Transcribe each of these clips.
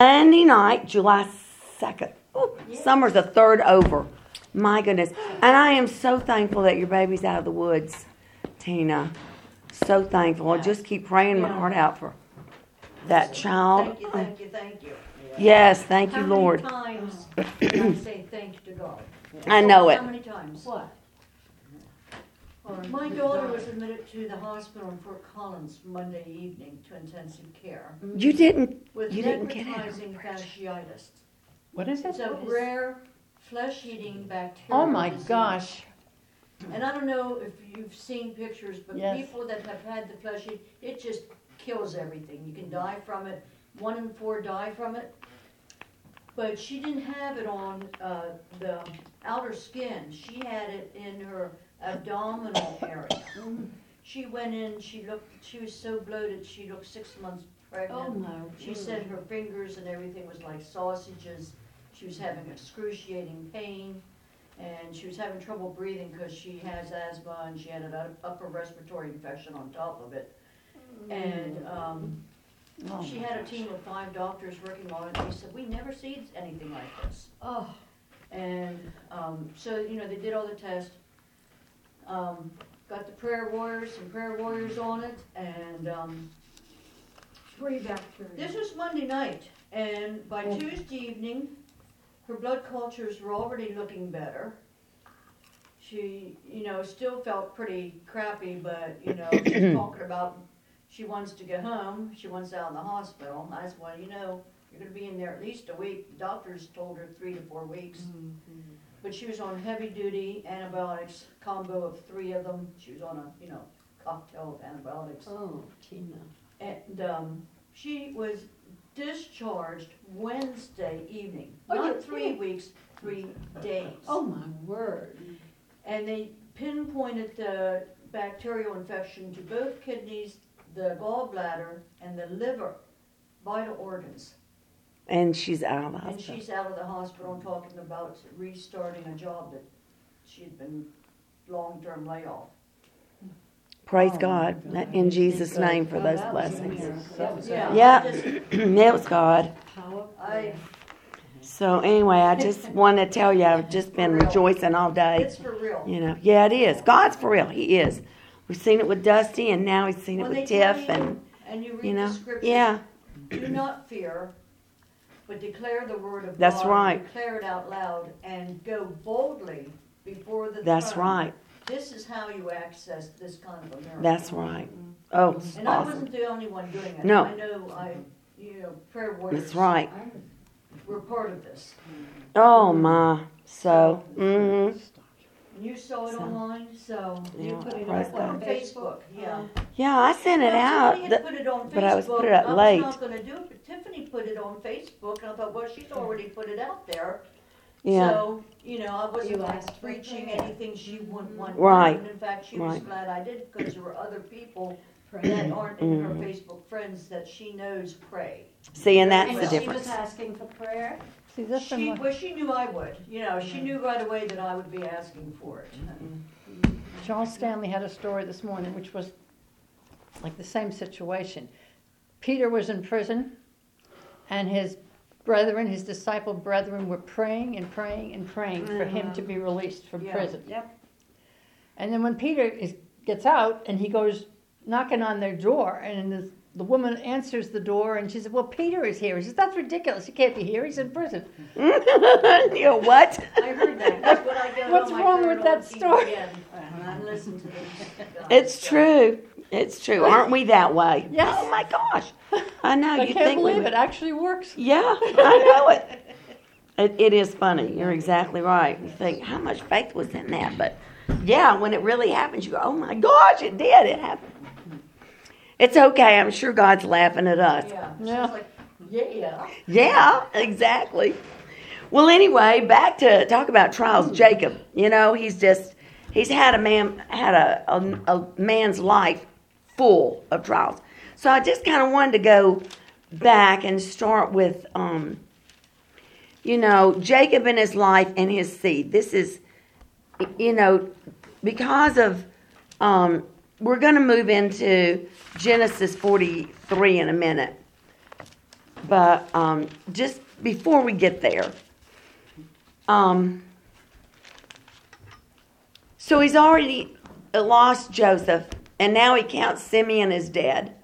Monday night, July 2nd. Ooh, Summer's a third over. My goodness. And I am so thankful that your baby's out of the woods, Tina. So thankful. I just keep praying my heart out for that child. Thank you, thank you, thank you. Yes, thank you, How Lord. many times I say thank you to God? I know it. How many times? What? Or- My daughter was admitted to the hospital in Fort Collins Monday evening to intensive care You didn't, with You didn't get it. necrotizing fasciitis. What is it? It's a rare flesh-eating bacterial Oh my disease. gosh. And I don't know if you've seen pictures, but Yes. people that have had the flesh eat, it just kills everything. You can die from it. One in four die from it. But she didn't have it on uh, the outer skin. She had it in her abdominal area. She went in. She looked. She was so bloated. She looked six months pregnant. Oh, no. She said her fingers and everything was like sausages. She was having excruciating pain, and she was having trouble breathing because she has asthma and she had an up- upper respiratory infection on top of it. And um, Oh she had a team of five doctors working on it. They said, "We never see anything like this." Oh, And um, so, you know, they did all the tests. Um, got the prayer warriors, some prayer warriors on it, and um, three bacteria. This was Monday night, and by Tuesday evening, her blood cultures were already looking better. She, you know, still felt pretty crappy, but, you know, she's talking about she wants to go home, she wants out of the hospital. I said, well, you know, you're gonna be in there at least a week. The doctors told her three to four weeks. But she was on heavy-duty antibiotics, combo of three of them. She was on a, you know, cocktail of antibiotics. Oh, Tina. And um, she was discharged Wednesday evening. Oh, Not three weeks, three days. Oh, my word. And they pinpointed the bacterial infection to both kidneys, the gallbladder, and the liver, vital organs. And she's out of the And hospital. she's out of the hospital and talking about restarting a job that she had been long-term layoff. Praise Oh, God in Jesus' name for those blessings. Yeah, Yeah. I just- it was God. I, So anyway, I just wanted to tell you I've just been rejoicing all day. it's for real. You know, yeah, it is. God's for real. He is. We've seen it with Dusty, and now we've seen it When they with tell Tiff, you, and and you you know, the scriptures, yeah, do not fear, but declare the word of That's God. right. Declare it out loud and go boldly before the that's throne. right. This is how you access this kind of a miracle. That's right. Oh, it's And I wasn't the only one doing it. No. I know I, you know, prayer warriors. That's right. We're part of this. Oh my. So, mm-hmm. And you saw it So- online, so. Yeah, put it praise up God. On Facebook, yeah. yeah, I sent it Well, out. Tiffany The- put it on but I was put it out late. I was not gonna do it, but Tiffany put it on Facebook, and I thought, well, she's already put it out there. yeah, So, you know, I wasn't You like for preaching prayer. anything she wouldn't want. Right. And in fact, she was Right. glad I did, because there were other people that aren't in her Mhm. Facebook friends that she knows pray. see, and that's And the she was difference. asking for prayer? See, this She, one, well, she knew I would, you know, she knew right away that I would be asking for it. Mm-hmm. Charles Stanley had a story this morning, which was like the same situation. Peter was in prison, and his brethren, his disciple brethren, were praying and praying and praying for him to be uh-huh. released from Yeah. prison. Yep. And then when Peter is, gets out and he goes knocking on their door, and the, the woman answers the door, and she said, "Well, Peter is here." He says, "That's ridiculous. He can't be here. He's in prison." you know what? I heard that, that's what I got What's wrong with that story? TBN, When I listened to this. It's true. It's true. Aren't we that way? Yes. Oh my gosh. I know. I you can't think believe would- it actually works. Yeah, I know it. it. It is funny. You're exactly right. You think how much faith was in that, but yeah, when it really happens, you go, "Oh my gosh, it did! It happened." It's okay. I'm sure God's laughing at us. Yeah, so Yeah. like, yeah. Yeah, exactly. Well, anyway, back to talk about trials. Jacob, you know, he's just he's had a man had a a, a man's life full of trials. So I just kind of wanted to go back and start with, um, you know, Jacob and his life and his seed. This is, you know, because of um, we're going to move into Genesis 43 in a minute. But um, just before we get there, um, so he's already lost Joseph, and now he counts Simeon as dead.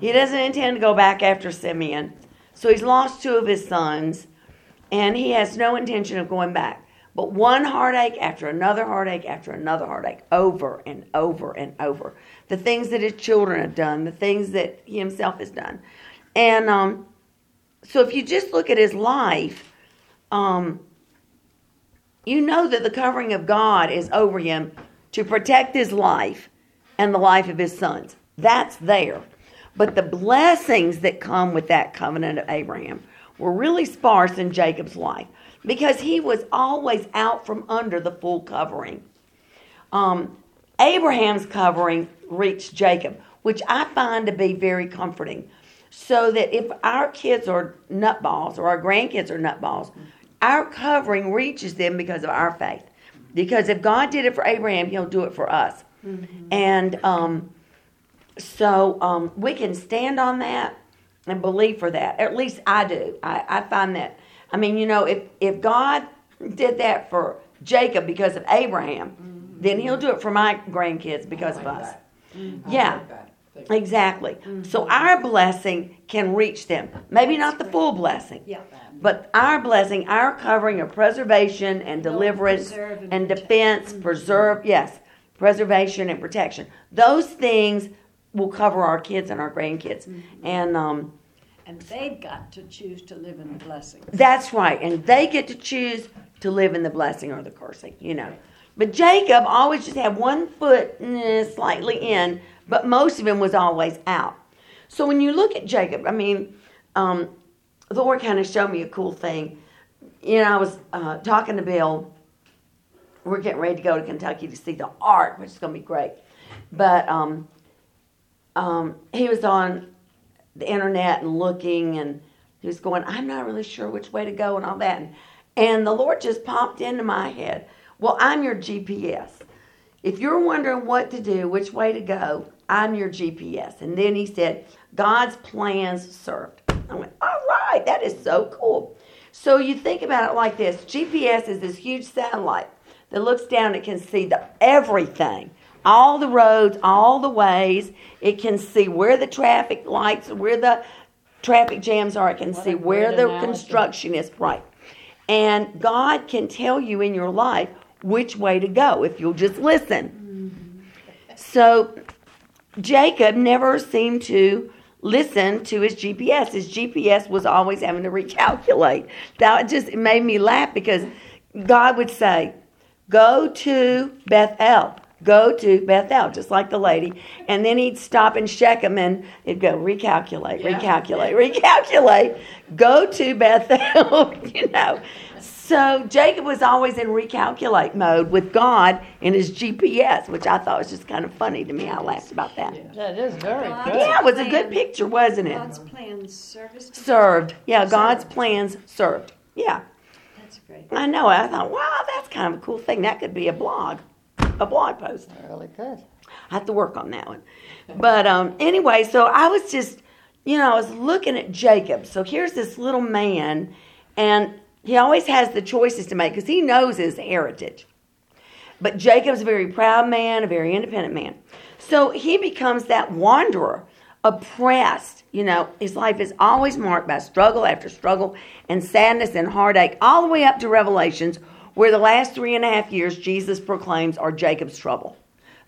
He doesn't intend to go back after Simeon. So he's lost two of his sons, and he has no intention of going back. But one heartache after another heartache after another heartache, over and over and over. The things that his children have done, the things that he himself has done. And um, so if you just look at his life, um, you know that the covering of God is over him to protect his life and the life of his sons. That's there. But the blessings that come with that covenant of Abraham were really sparse in Jacob's life because he was always out from under the full covering. Um, Abraham's covering reached Jacob, which I find to be very comforting. So that if our kids are nutballs or our grandkids are nutballs, our covering reaches them because of our faith. Because if God did it for Abraham, He'll do it for us. And um, so um, we can stand on that and believe for that. At least I do. I, I find that. I mean, you know, if if God did that for Jacob because of Abraham, then He'll do it for my grandkids because of us. Yeah, exactly. So our blessing can reach them. Maybe not the full blessing. Yeah. But our blessing, our covering of preservation and deliverance preserve and and defense, preserve, yes, preservation and protection. Those things will cover our kids and our grandkids. And um, And they've got to choose to live in the blessing. that's right. And they get to choose to live in the blessing or the cursing, you know. But Jacob always just had one foot slightly in, but most of him was always out. So when you look at Jacob, I mean, um, the Lord kind of showed me a cool thing. You know, I was uh, talking to Bill. We're getting ready to go to Kentucky to see the Ark, which is going to be great. But um, um, he was on the internet and looking, and he was going, I'm not really sure which way to go and all that. And, and the Lord just popped into my head, Well, I'm your GPS. If you're wondering what to do, which way to go, I'm your GPS. And then he said, God's plans served. I went, All right, that is so cool. So you think about it like this GPS is this huge satellite that looks down and can see the, everything all the roads, all the ways. It can see where the traffic lights, where the traffic jams are. It can What see where the analogy. construction is. Right. And God can tell you in your life which way to go if you'll just listen. Mm-hmm. So Jacob never seemed to listen to his GPS. His GPS was always having to recalculate. That just made me laugh because God would say, Go to Bethel. Go to Bethel, just like the lady. And then he'd stop in Shechem and he'd go recalculate, Yeah. recalculate, recalculate. Go to Bethel, you know. So Jacob was always in recalculate mode with God in his GPS, which I thought was just kind of funny to me. I laughed about that. Yeah, That is very God- good. Yeah, it was a good picture, wasn't it? God's plan service. to- Served. Yeah, God's Served. plans served. Yeah, That's great. I know. I thought, wow, that's kind of a cool thing. That could be a blog, a blog post. Really good. I have to work on that one. But um, anyway, so I was just, you know, I was looking at Jacob. So here's this little man, and he always has the choices to make because he knows his heritage. But Jacob's a very proud man, a very independent man. So he becomes that wanderer, oppressed. You know, his life is always marked by struggle after struggle and sadness and heartache, all the way up to Revelations, where the last three and a half years Jesus proclaims are Jacob's trouble.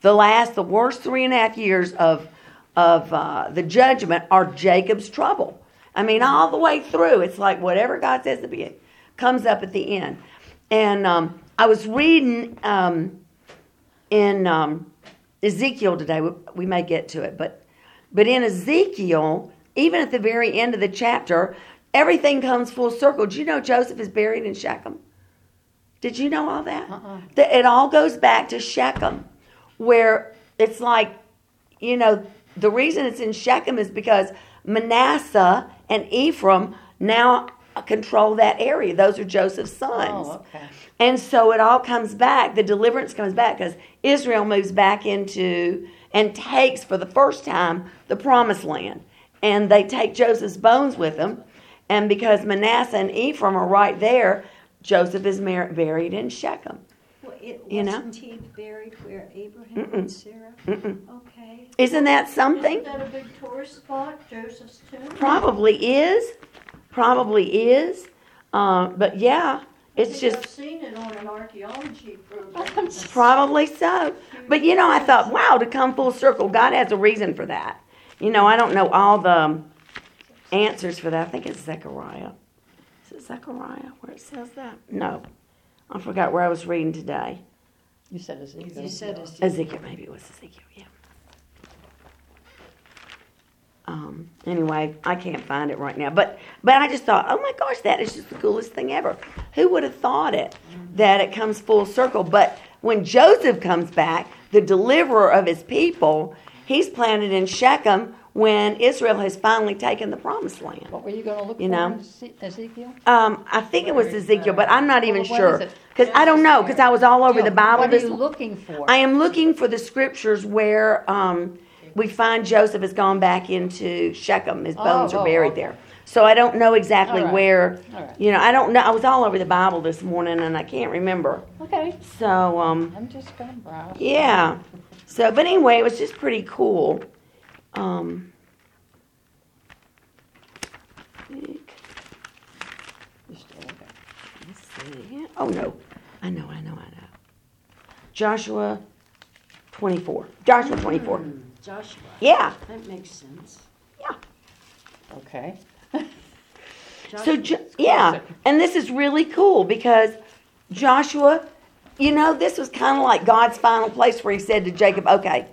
The last, the worst three and a half years of of uh, the judgment are Jacob's trouble. I mean, all the way through, it's like whatever God says to be comes up at the end. And um, I was reading um, in um, Ezekiel today. We, we may get to it, but but in Ezekiel, even at the very end of the chapter, everything comes full circle. Do you know Joseph is buried in Shechem? Did you know all that? Uh-uh. It all goes back to Shechem, where it's like, you know, the reason it's in Shechem is because Manasseh and Ephraim now control that area. Those are Joseph's oh, sons. Oh, okay. And so it all comes back. The deliverance comes back because Israel moves back into and takes for the first time the promised land. And they take Joseph's bones with them. And because Manasseh and Ephraim are right there, Joseph is mar- buried in Shechem. Well, it, You know? wasn't he buried where Abraham Mm-mm. and Sarah? Mm-mm. Okay. Isn't that something? Isn't that a big tourist spot, Joseph's tomb? Probably is. Probably is. Uh, but yeah, it's just I've seen it on an archaeology program. probably so. But you know, I thought, wow, to come full circle, God has a reason for that. You know, I don't know all the answers for that. I think it's Zechariah. Is it Zechariah where it says that? No. I forgot where I was reading today. You said Ezekiel. You said it's Ezekiel, maybe it was Ezekiel, yeah. Um, anyway, I can't find it right now, but but I just thought, oh my gosh, that is just the coolest thing ever. Who would have thought it that it comes full circle? But when Joseph comes back, the deliverer of his people, he's planted in Shechem when Israel has finally taken the promised land. What were you going to look You for know? in Ezekiel? Um, I think it was Ezekiel, but I'm not even Well, what sure because I don't know because I was all over the Bible What are this you looking for? I am looking for the scriptures where um, we find Joseph has gone back into Shechem. His bones Oh, are oh, buried okay. there. So I don't know exactly All right. where. All right. You know, I don't know. I was all over the Bible this morning and I can't remember. Okay. So um, I'm just going to browse. yeah. So, but anyway, it was just pretty cool. Um, think- Just a little bit. let's see. Oh no, I know, I know, I know. Joshua twenty-four. Joshua twenty-four. Hmm, Joshua. Yeah. That makes sense. Yeah. Okay. So, Jo- yeah, and this is really cool because Joshua, you know, this was kind of like God's final place where He said to Jacob, "Okay,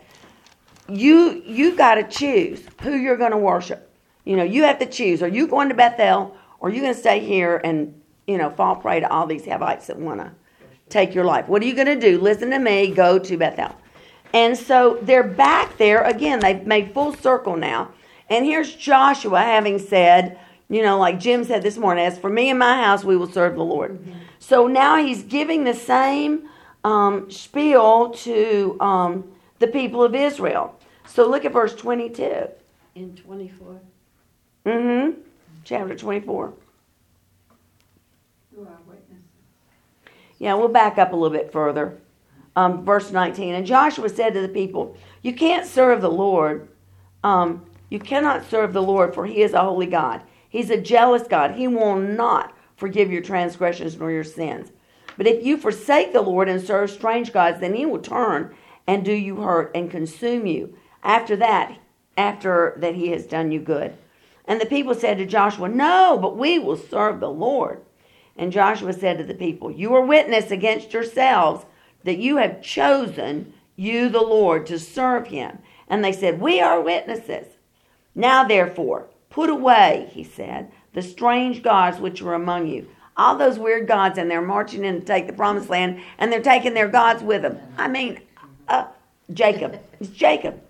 you you got to choose who you're going to worship. You know, you have to choose. Are you going to Bethel, or are you going to stay here and you know fall prey to all these Hivites that want to take your life? What are you going to do? Listen to me. Go to Bethel." And so they're back there again. They've made full circle now. And here's Joshua having said, you know, like Jim said this morning, as for me and my house, we will serve the Lord. So now he's giving the same um, spiel to um, the people of Israel. So look at verse 22. In 24. Mm-hmm. Chapter 24. Who are witnesses? Yeah, we'll back up a little bit further. Um, verse 19. And Joshua said to the people, You can't serve the Lord. Um, you cannot serve the Lord, for he is a holy God. He's a jealous God. He will not forgive your transgressions nor your sins. But if you forsake the Lord and serve strange gods, then he will turn and do you hurt and consume you. After that, after that he has done you good. And the people said to Joshua, No, but we will serve the Lord. And Joshua said to the people, You are witness against yourselves that you have chosen you, the Lord, to serve him. And they said, We are witnesses. Now, therefore, put away, he said, the strange gods which are among you. All those weird gods, and they're marching in to take the promised land, and they're taking their gods with them. I mean, uh, Jacob. It's Jacob.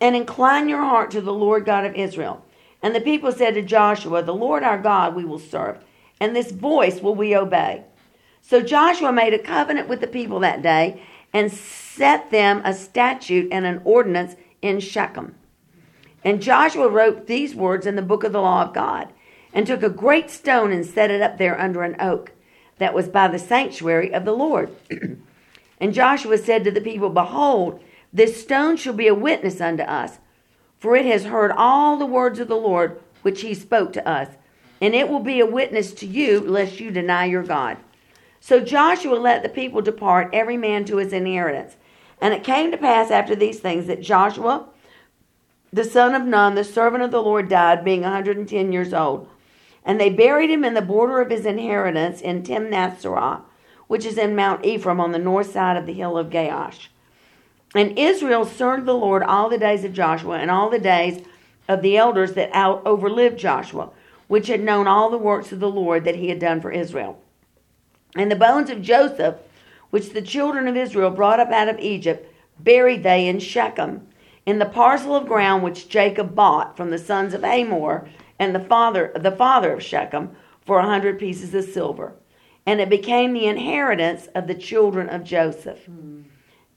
And incline your heart to the Lord God of Israel. And the people said to Joshua, The Lord our God we will serve, and this voice will we obey. So Joshua made a covenant with the people that day and set them a statute and an ordinance in Shechem. And Joshua wrote these words in the book of the law of God, and took a great stone and set it up there under an oak that was by the sanctuary of the Lord. and Joshua said to the people, Behold, this stone shall be a witness unto us, for it has heard all the words of the Lord which he spoke to us, and it will be a witness to you, lest you deny your God. So Joshua let the people depart, every man to his inheritance. And it came to pass after these things that Joshua, the son of Nun, the servant of the Lord, died, being a 110 years old. And they buried him in the border of his inheritance in Timnath Serah, which is in Mount Ephraim on the north side of the hill of Gaash. And Israel served the Lord all the days of Joshua and all the days of the elders that out overlived Joshua, which had known all the works of the Lord that he had done for Israel. And the bones of Joseph, which the children of Israel brought up out of Egypt, buried they in Shechem, in the parcel of ground which Jacob bought from the sons of Hamor and the father the father of Shechem for a hundred pieces of silver. And it became the inheritance of the children of Joseph. Hmm.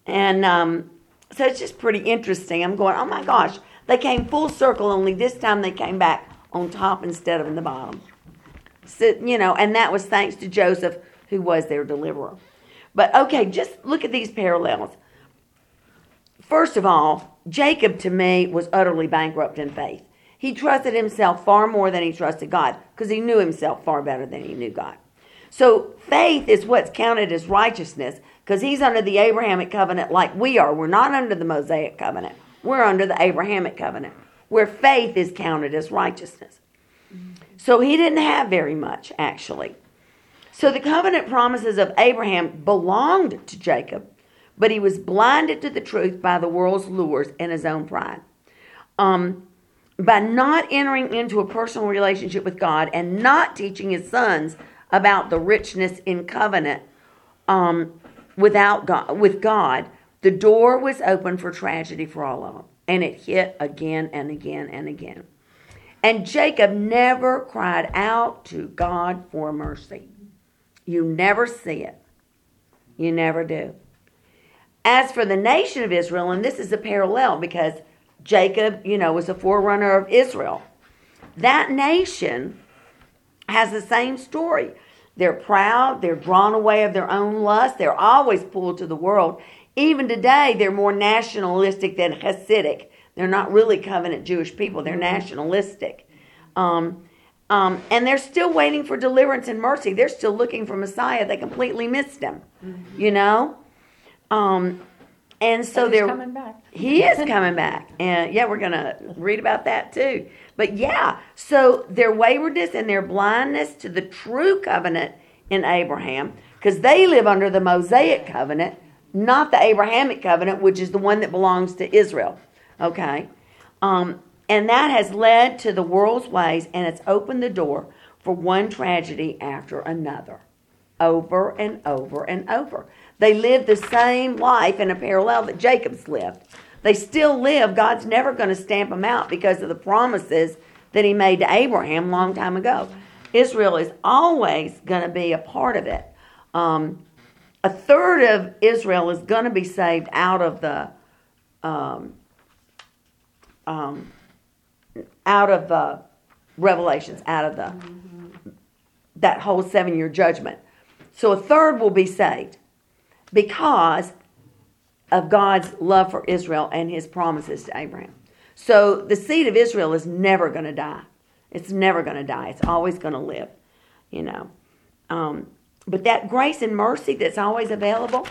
And um, so it's just pretty interesting. I'm going, oh my gosh, they came full circle, only this time they came back on top instead of in the bottom. So, you know, and that was thanks to Joseph, who was their deliverer. But okay, just look at these parallels. First of all, Jacob to me was utterly bankrupt in faith. He trusted himself far more than he trusted God because he knew himself far better than he knew God. So faith is what's counted as righteousness because he's under the Abrahamic covenant like we are. We're not under the Mosaic covenant. We're under the Abrahamic covenant where faith is counted as righteousness. So he didn't have very much actually. So the covenant promises of Abraham belonged to Jacob, but he was blinded to the truth by the world's lures and his own pride. Um, by not entering into a personal relationship with God and not teaching his sons about the richness in covenant um, without God, with God, the door was open for tragedy for all of them, and it hit again and again and again. And Jacob never cried out to God for mercy. You never see it. You never do. As for the nation of Israel, and this is a parallel because Jacob, you know, was a forerunner of Israel. That nation has the same story. They're proud, they're drawn away of their own lust, they're always pulled to the world. Even today, they're more nationalistic than Hasidic. They're not really covenant Jewish people, they're nationalistic. Um, um, and they're still waiting for deliverance and mercy. They're still looking for Messiah. They completely missed him, you know? Um, and so they're coming back. he is coming back. And yeah, we're going to read about that too. But yeah, so their waywardness and their blindness to the true covenant in Abraham, because they live under the Mosaic covenant, not the Abrahamic covenant, which is the one that belongs to Israel. Okay? Um, and that has led to the world's ways, and it's opened the door for one tragedy after another, over and over and over. They live the same life in a parallel that Jacob's lived. They still live. God's never going to stamp them out because of the promises that He made to Abraham long time ago. Israel is always going to be a part of it. Um, a third of Israel is going to be saved out of the um, um, out of the revelations, out of the that whole seven year judgment. So a third will be saved because of God's love for Israel and his promises to Abraham. So the seed of Israel is never going to die. It's never going to die. It's always going to live, you know. Um, but that grace and mercy that's always available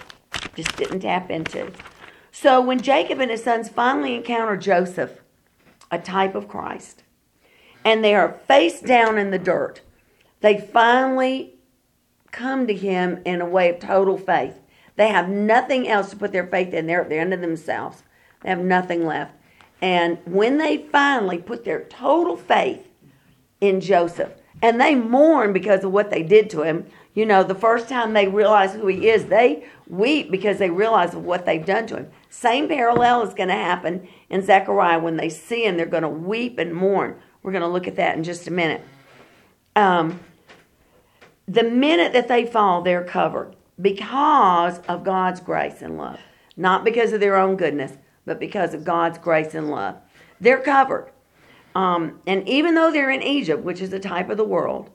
just didn't tap into. So when Jacob and his sons finally encounter Joseph, a type of Christ, and they are face down in the dirt, they finally come to him in a way of total faith. They have nothing else to put their faith in. They're at the end of themselves. They have nothing left. And when they finally put their total faith in Joseph, and they mourn because of what they did to him, you know, the first time they realize who he is, they weep because they realize what they've done to him. Same parallel is going to happen in Zechariah. When they see him, they're going to weep and mourn. We're going to look at that in just a minute. Um, the minute that they fall, they're covered because of God's grace and love. Not because of their own goodness, but because of God's grace and love. They're covered. Um, and even though they're in Egypt, which is a type of the world,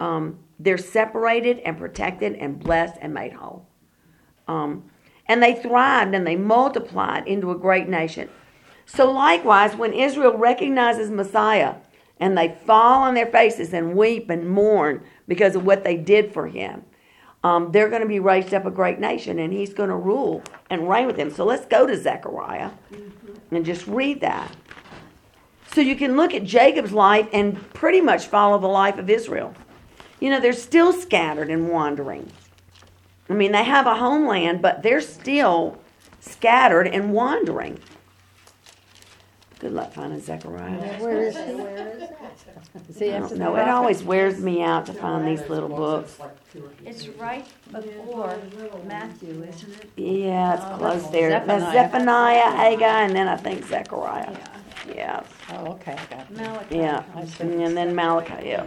um, they're separated and protected and blessed and made whole. Um, and they thrived and they multiplied into a great nation. So, likewise, when Israel recognizes Messiah and they fall on their faces and weep and mourn because of what they did for him, um, they're going to be raised up a great nation and he's going to rule and reign with them. So, let's go to Zechariah and just read that. So, you can look at Jacob's life and pretty much follow the life of Israel. You know, they're still scattered and wandering. I mean, they have a homeland, but they're still scattered and wandering. Good luck finding Zechariah. Where is he? Where is it? Is he I after don't the know. It prophet? always wears me out to find these little books. It's right before Matthew, isn't it? Yeah, it's Oh, close there. That's Zephaniah. Zephaniah, Haggai, and then I think Zechariah. Yeah, Oh, okay, I got it. Malachi. yeah. I. And then Malachi, yeah.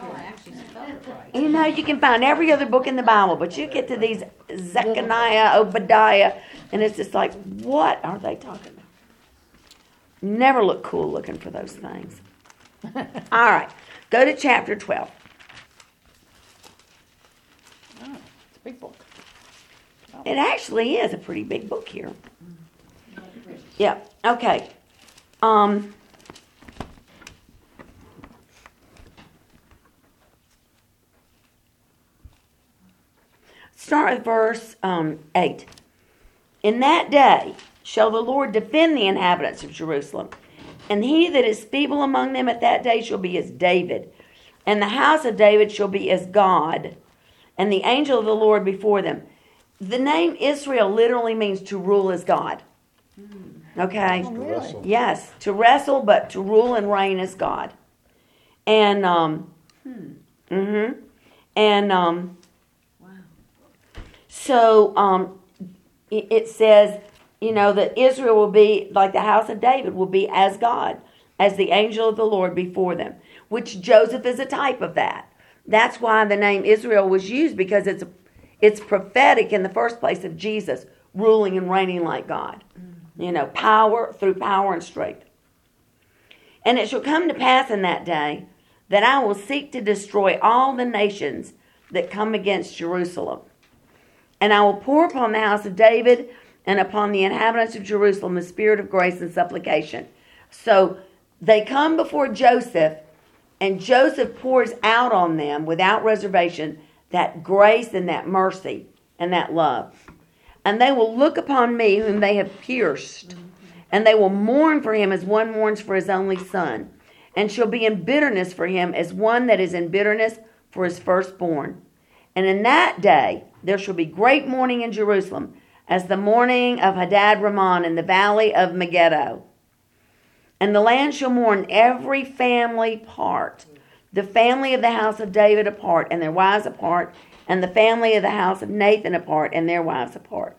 Oh, I actually spelled it right. You know, you can find every other book in the Bible, but you get to these Zechariah, Obadiah, and it's just like, what are they talking about? Never look cool looking for those things. All right, go to chapter 12. Oh, it's a big book. It actually is a pretty big book here. Yeah, okay. Um, start with verse um, 8. In that day shall the Lord defend the inhabitants of Jerusalem, and he that is feeble among them at that day shall be as David, and the house of David shall be as God, and the angel of the Lord before them. The name Israel literally means to rule as God. Okay? Oh, really? Yes, to wrestle, but to rule and reign as God. And um, mm hmm and um, wow. so um, it, it says, you know, that Israel will be like the house of David will be as God, as the angel of the Lord before them. Which Joseph is a type of that. That's why the name Israel was used because it's it's prophetic in the first place of Jesus ruling and reigning like God. Mm-hmm. You know, power through power and strength. And it shall come to pass in that day that I will seek to destroy all the nations that come against Jerusalem. And I will pour upon the house of David and upon the inhabitants of Jerusalem the spirit of grace and supplication. So they come before Joseph, and Joseph pours out on them without reservation that grace and that mercy and that love. And they will look upon me whom they have pierced, and they will mourn for him as one mourns for his only son, and shall be in bitterness for him as one that is in bitterness for his firstborn. And in that day there shall be great mourning in Jerusalem, as the mourning of Hadad Ramon in the valley of Megiddo. And the land shall mourn every family part, the family of the house of David apart, and their wives apart, and the family of the house of Nathan apart, and their wives apart.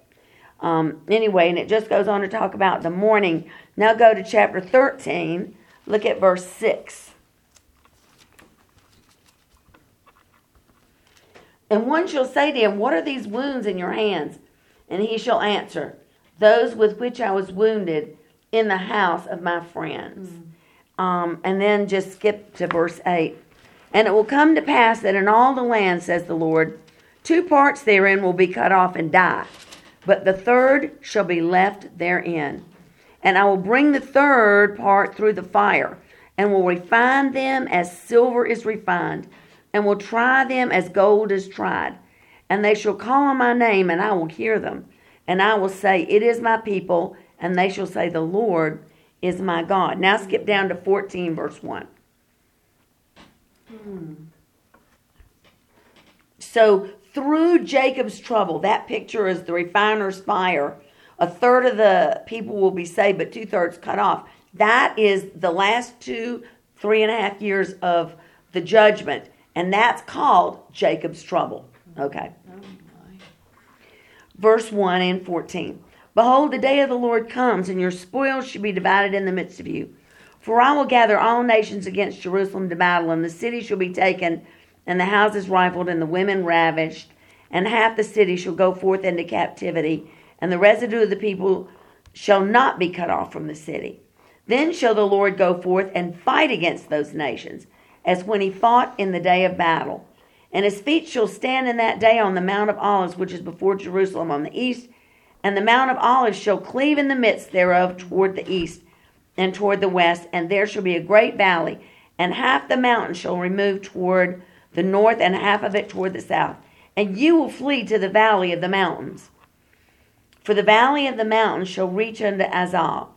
Um, anyway, and it just goes on to talk about the mourning. Now go to chapter 13, look at verse 6. And one shall say to him, What are these wounds in your hands? And he shall answer, Those with which I was wounded in the house of my friends. Um, and then just skip to verse 8. And it will come to pass that in all the land, says the Lord, two parts therein will be cut off and die, but the third shall be left therein. And I will bring the third part through the fire, and will refine them as silver is refined, and will try them as gold is tried. And they shall call on my name, and I will hear them. And I will say, It is my people, and they shall say, The Lord is my God. Now skip down to 14, verse 1. So through Jacob's trouble, that picture is the refiner's fire. A third of the people will be saved, but two thirds cut off. That is the last two, three and a half years of the judgment, and that's called Jacob's trouble. Okay. Verse 1 and 14. Behold, the day of the Lord comes, and your spoils shall be divided in the midst of you. For I will gather all nations against Jerusalem to battle, and the city shall be taken, and the houses rifled, and the women ravished, and half the city shall go forth into captivity, and the residue of the people shall not be cut off from the city. Then shall the Lord go forth and fight against those nations, as when he fought in the day of battle. And his feet shall stand in that day on the Mount of Olives, which is before Jerusalem on the east, and the Mount of Olives shall cleave in the midst thereof toward the east and toward the west, and there shall be a great valley, and half the mountain shall remove toward the north, and half of it toward the south. And you will flee to the valley of the mountains. For the valley of the mountains shall reach unto Azal.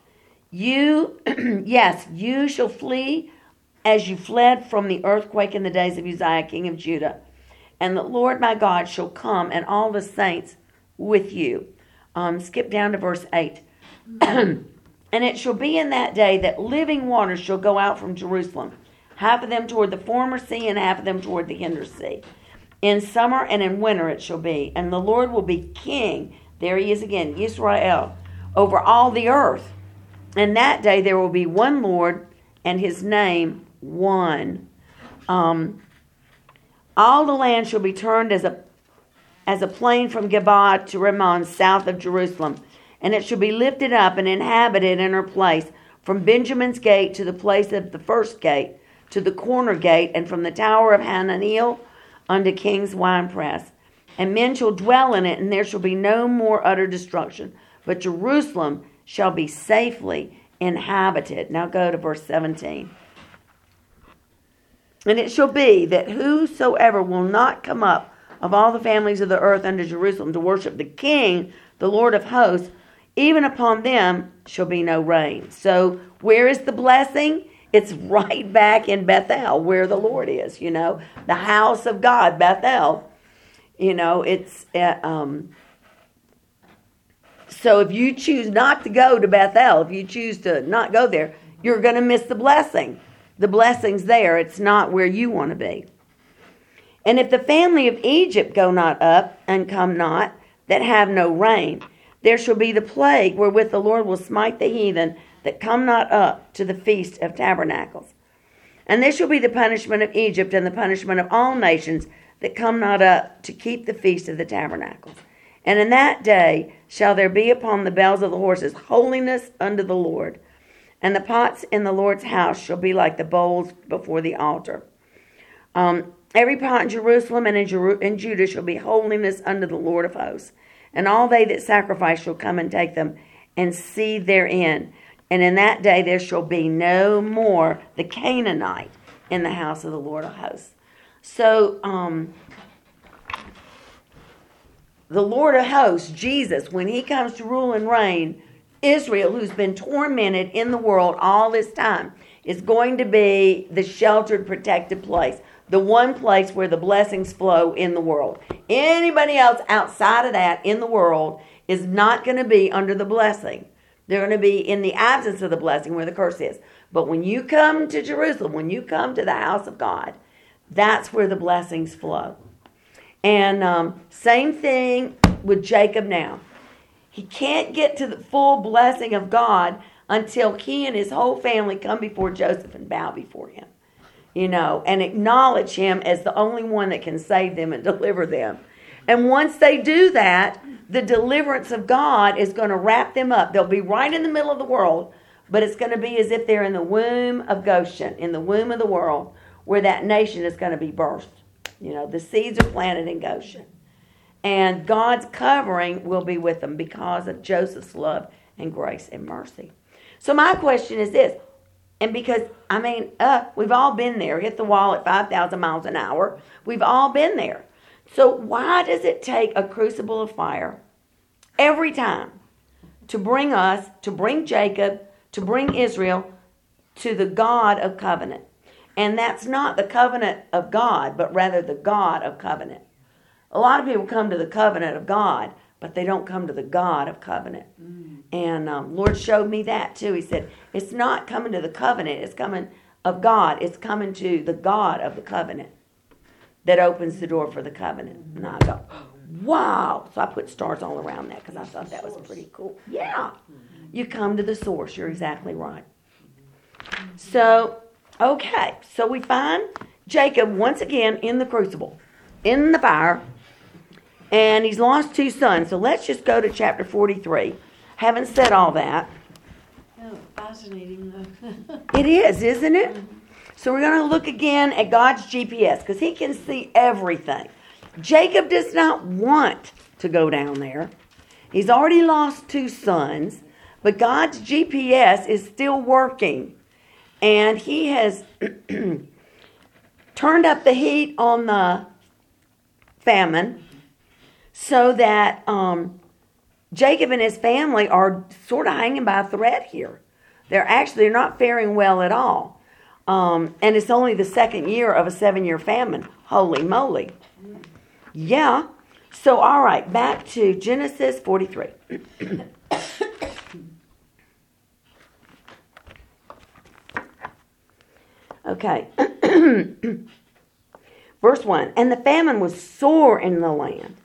You, yes, you shall flee as you fled from the earthquake in the days of Uzziah, king of Judah. And the Lord my God shall come, and all the saints with you. Um, skip down to verse 8. and it shall be in that day that living waters shall go out from Jerusalem, half of them toward the former sea, and half of them toward the hinder sea. In summer and in winter it shall be. And the Lord will be king. There he is again, Israel, over all the earth. And that day there will be one Lord, and his name one. Um, all the land shall be turned as a as a plain from Geba to Rimmon, south of Jerusalem, and it shall be lifted up and inhabited in her place. from Benjamin's gate to the place of the first gate, to the corner gate, and from the tower of Hananeel unto King's winepress. And men shall dwell in it, and there shall be no more utter destruction. But Jerusalem shall be safely inhabited. Now go to verse 17. And it shall be that whosoever will not come up of all the families of the earth unto Jerusalem to worship the King, the Lord of hosts, even upon them shall be no rain. So, where is the blessing? It's right back in Bethel, where the Lord is, you know, the house of God, Bethel. You know, it's, uh, um, so if you choose not to go to Bethel, if you choose to not go there, you're going to miss the blessing. The blessing's there, it's not where you want to be. And if the family of Egypt go not up and come not, that have no rain, there shall be the plague wherewith the Lord will smite the heathen that come not up to the feast of tabernacles. And this shall be the punishment of Egypt and the punishment of all nations that come not up to keep the feast of the tabernacles. And in that day shall there be upon the bells of the horses holiness unto the Lord. And the pots in the Lord's house shall be like the bowls before the altar. Um, every pot in Jerusalem and in, Jeru- in Judah shall be holiness unto the Lord of hosts. And all they that sacrifice shall come and take them and see therein. And in that day there shall be no more the Canaanite in the house of the Lord of hosts. So, um, the Lord of hosts, Jesus, when he comes to rule and reign, Israel, who's been tormented in the world all this time, is going to be the sheltered, protected place, the one place where the blessings flow in the world. Anybody else outside of that in the world is not going to be under the blessing. They're going to be in the absence of the blessing where the curse is. But when you come to Jerusalem, when you come to the house of God, that's where the blessings flow. And um, same thing with Jacob now. He can't get to the full blessing of God until he and his whole family come before Joseph and bow before him, you know, and acknowledge him as the only one that can save them and deliver them. And once they do that, the deliverance of God is going to wrap them up. They'll be right in the middle of the world, but it's going to be as if they're in the womb of Goshen, in the womb of the world, where that nation is going to be birthed. You know, the seeds are planted in Goshen. And God's covering will be with them because of Joseph's love and grace and mercy. So my question is this, and because I mean, uh, we've all been there, hit the wall at 5,000 miles an hour. We've all been there. So why does it take a crucible of fire every time to bring us, to bring Jacob, to bring Israel to the God of covenant? And that's not the covenant of God, but rather the God of covenant. A lot of people come to the covenant of God, but they don't come to the God of covenant. Mm. And um, Lord showed me that too. He said, it's not coming to the covenant, it's coming of God, it's coming to the God of the covenant that opens the door for the covenant. And I go, wow. So I put stars all around that because I thought that was pretty cool. Yeah. You come to the source. You're exactly right. So, okay. So we find Jacob once again in the crucible, in the fire, and he's lost two sons. So let's just go to chapter 43. Haven't said all that. Oh, fascinating though. it is, isn't it? Mm-hmm. So we're going to look again at God's GPS because he can see everything. Jacob does not want to go down there. He's already lost two sons, but God's GPS is still working. And he has turned up the heat on the famine so that um, Jacob and his family are sort of hanging by a thread here. They're actually they're not faring well at all. Um, and it's only the second year of a seven year famine. Holy moly. Yeah. So, all right, back to Genesis 43. okay. Verse 1 And the famine was sore in the land.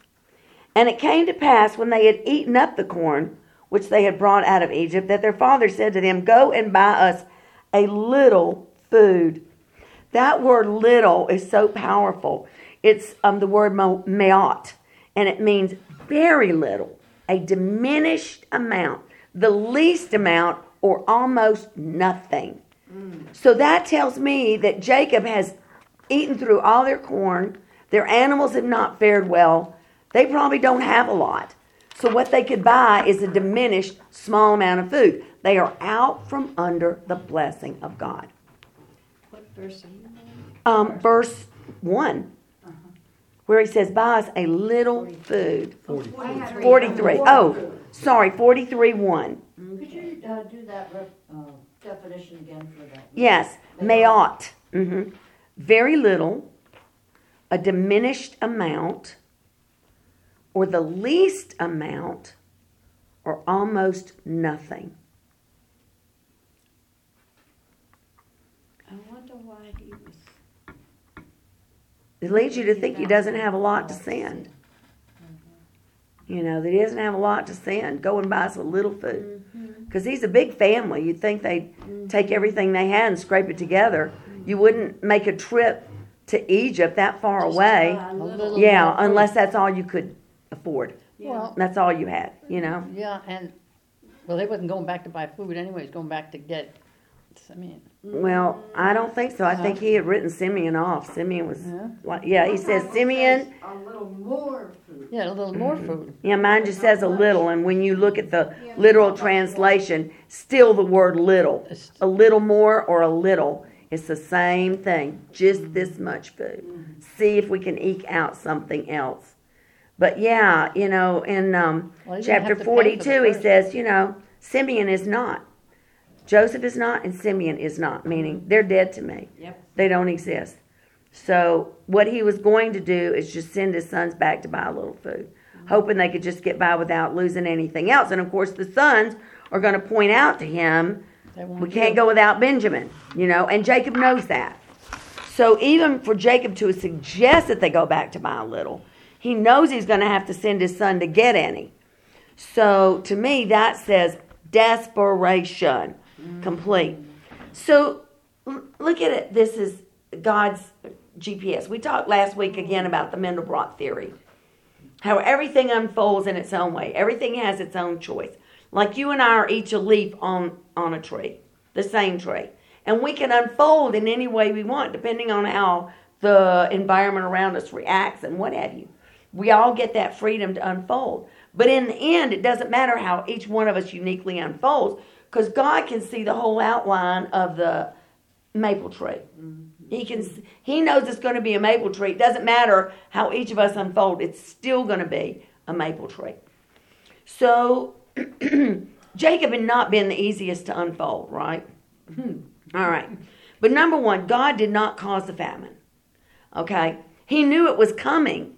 And it came to pass when they had eaten up the corn which they had brought out of Egypt that their father said to them, Go and buy us a little food. That word little is so powerful. It's um, the word me'at, and it means very little, a diminished amount, the least amount or almost nothing. So that tells me that Jacob has eaten through all their corn. Their animals have not fared well. They probably don't have a lot. So what they could buy is a diminished small amount of food. They are out from under the blessing of God. What verse are you? Um, verse 1, where he says, Buy us a little food. 43. Oh, sorry, 43 1. Could you, uh, do that, ref- uh, definition again for that? Yes, mayot. hmm Very little, a diminished amount, or the least amount, or almost nothing. I wonder why he was. It leads you to think he doesn't have a lot to send. Mm-hmm. You know, that he doesn't have a lot to send. Go and buy us a little food. Mm-hmm. Because he's a big family. You'd think they'd mm-hmm. take everything they had and scrape it together. You wouldn't make a trip to Egypt that far away. A little Yeah, more unless that's all you could afford. Well, That's all you had, you know? yeah, and, well, they wasn't going back to buy food anyways, going back to get, I mean, Well, I don't think so. I think he had written Simeon off. Simeon was, Yeah. like, yeah, he says Simeon. A little more food. yeah, a little more mm-hmm. food. Yeah, mine just says a little, and when you look at the literal translation, still the word little. It's- A little more or a little. It's the same thing, just this much food. Mm-hmm. See if we can eke out something else. But yeah, you know, in um, Well, chapter have to pay for 42, he says, you know, Simeon is not. Joseph is not, and Simeon is not, meaning they're dead to me. Yep. They don't exist. So what he was going to do is just send his sons back to buy a little food, hoping they could just get by without losing anything else. And of course, the sons are going to point out to him, we can't go without Benjamin, you know, and Jacob knows that. So even for Jacob to suggest that they go back to buy a little, he knows he's going to have to send his son to get any. So to me, that says desperation, mm. complete. So look at it. This is God's GPS. We talked last week again about the Mandelbrot theory. How everything unfolds in its own way. Everything has its own choice. Like you and I are each a leaf on, on a tree, the same tree. And we can unfold in any way we want, depending on how the environment around us reacts and what have you. We all get that freedom to unfold. But in the end, it doesn't matter how each one of us uniquely unfolds, because God can see the whole outline of the maple tree. Mm-hmm. He can. He knows it's going to be a maple tree. It doesn't matter how each of us unfold. It's still going to be a maple tree. So, Jacob had not been the easiest to unfold, right? Hmm. All right. But number one, God did not cause the famine. Okay? He knew it was coming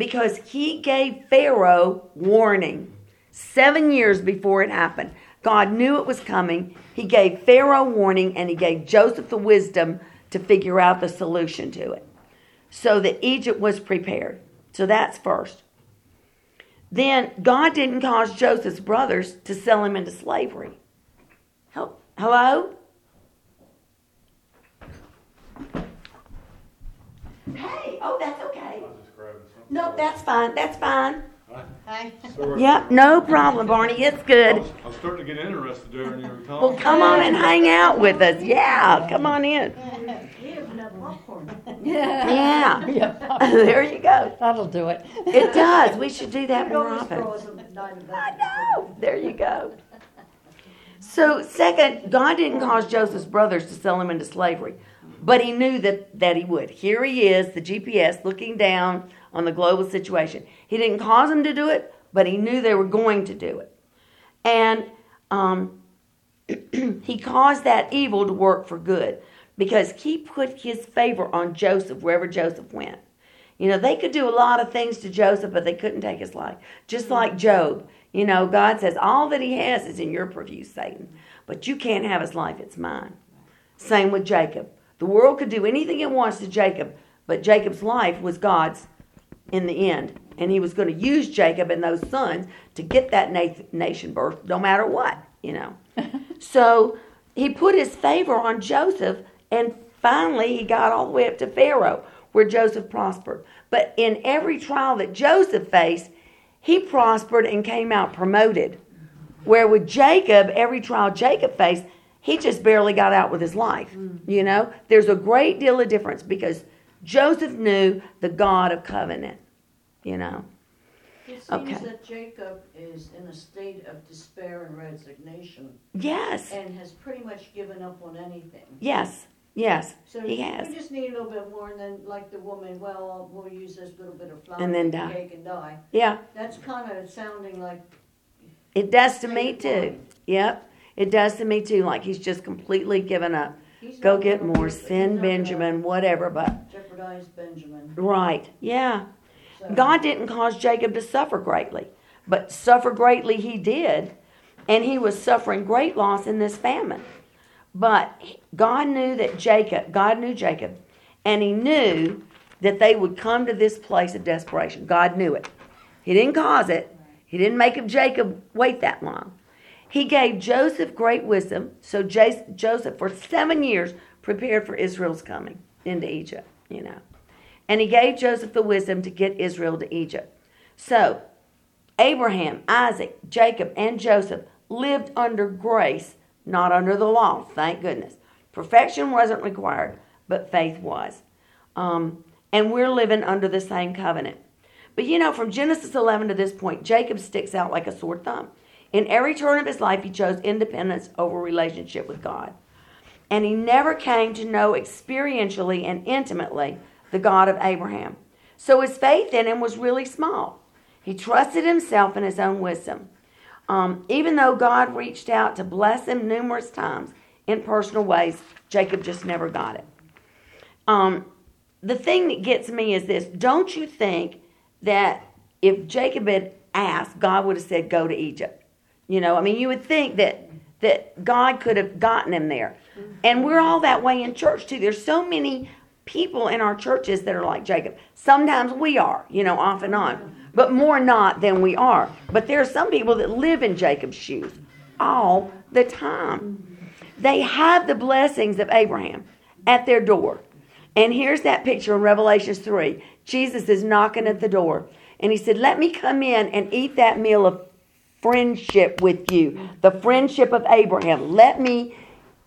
because he gave Pharaoh warning seven years before it happened. God knew it was coming. He gave Pharaoh warning and he gave Joseph the wisdom to figure out the solution to it so that Egypt was prepared. So that's first. Then God didn't cause Joseph's brothers to sell him into slavery. Hel- Hello? Hey, oh, that's okay. No, that's fine. That's fine. Hi. Yep, no problem, Barney. It's I good. was, I was starting to get interested there in your Well, comment. come on and hang out with us. Yeah, come on in. We have enough popcorn. Yeah, Yeah, there you go. that'll do it. It does. We should do that more often. throw us a nine of I know. There you go. So, second, God didn't cause Joseph's brothers to sell him into slavery, but he knew that, that he would. Here he is, the GPS, looking down on the global situation. He didn't cause them to do it, but he knew they were going to do it. And um, he caused that evil to work for good because he put his favor on Joseph wherever Joseph went. You know, they could do a lot of things to Joseph, but they couldn't take his life. Just like Job. You know, God says, all that he has is in your purview, Satan. But you can't have his life, it's mine. Same with Jacob. The world could do anything it wants to Jacob, but Jacob's life was God's in the end. And he was going to use Jacob and those sons to get that na- nation birth no matter what, you know. so he put his favor on Joseph, and finally he got all the way up to Pharaoh, where Joseph prospered. But in every trial that Joseph faced, he prospered and came out promoted. Where with Jacob, every trial Jacob faced, he just barely got out with his life. Mm. You know, there's a great deal of difference because Joseph knew the God of covenant. You know, It seems Okay. that Jacob is in a state of despair and resignation yes, and has pretty much given up on anything. yes, yes, So he has. we just need a little bit more, and then like the woman, well, we'll use this little bit of flour And then die. cake and die. Yeah, That's kind of sounding like it does to me too. Yep, it does to me too. Like he's just completely given up. He's Go not get gonna more. He's send not gonna Benjamin, whatever. But Jeopardize Benjamin. right, yeah. So- God didn't cause Jacob to suffer greatly, but suffer greatly he did, and he was suffering great loss in this famine. But God knew that Jacob, God knew Jacob, and he knew that they would come to this place of desperation. God knew it. He didn't cause it. He didn't make of Jacob wait that long. He gave Joseph great wisdom, so Jas- Joseph for seven years prepared for Israel's coming into Egypt, you know. And he gave Joseph the wisdom to get Israel to Egypt. So, Abraham, Isaac, Jacob, and Joseph lived under grace, not under the law, thank goodness. Perfection wasn't required, but faith was. Um, and we're living under the same covenant. But you know, from Genesis 11 to this point, Jacob sticks out like a sore thumb. In every turn of his life, he chose independence over relationship with God. And he never came to know experientially and intimately the God of Abraham. So his faith in him was really small. He trusted himself and his own wisdom. Um, even though God reached out to bless him numerous times in personal ways, Jacob just never got it. Um, the thing that gets me is this don't you think that if Jacob had asked, God would have said, Go to Egypt? You know, I mean, you would think that that God could have gotten him there. And we're all that way in church too. There's so many people in our churches that are like Jacob. Sometimes we are, you know, off and on, but more not than we are. But there are some people that live in Jacob's shoes all the time. They have the blessings of Abraham at their door. And here's that picture in Revelations 3. Jesus is knocking at the door. And he said, Let me come in and eat that meal of friendship with you, the friendship of Abraham. Let me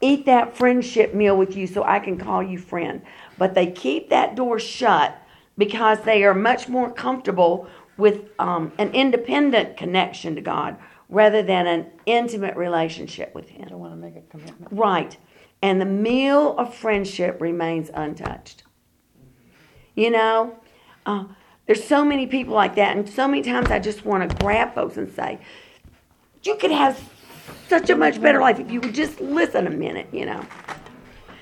eat that friendship meal with you so I can call you friend. But they keep that door shut because they are much more comfortable with um, an independent connection to God rather than an intimate relationship with Him. Don't want to make a commitment. Right. And the meal of friendship remains untouched. You know, uh, there's so many people like that, and so many times I just want to grab folks and say, You could have such a much better life if you would just listen a minute, you know.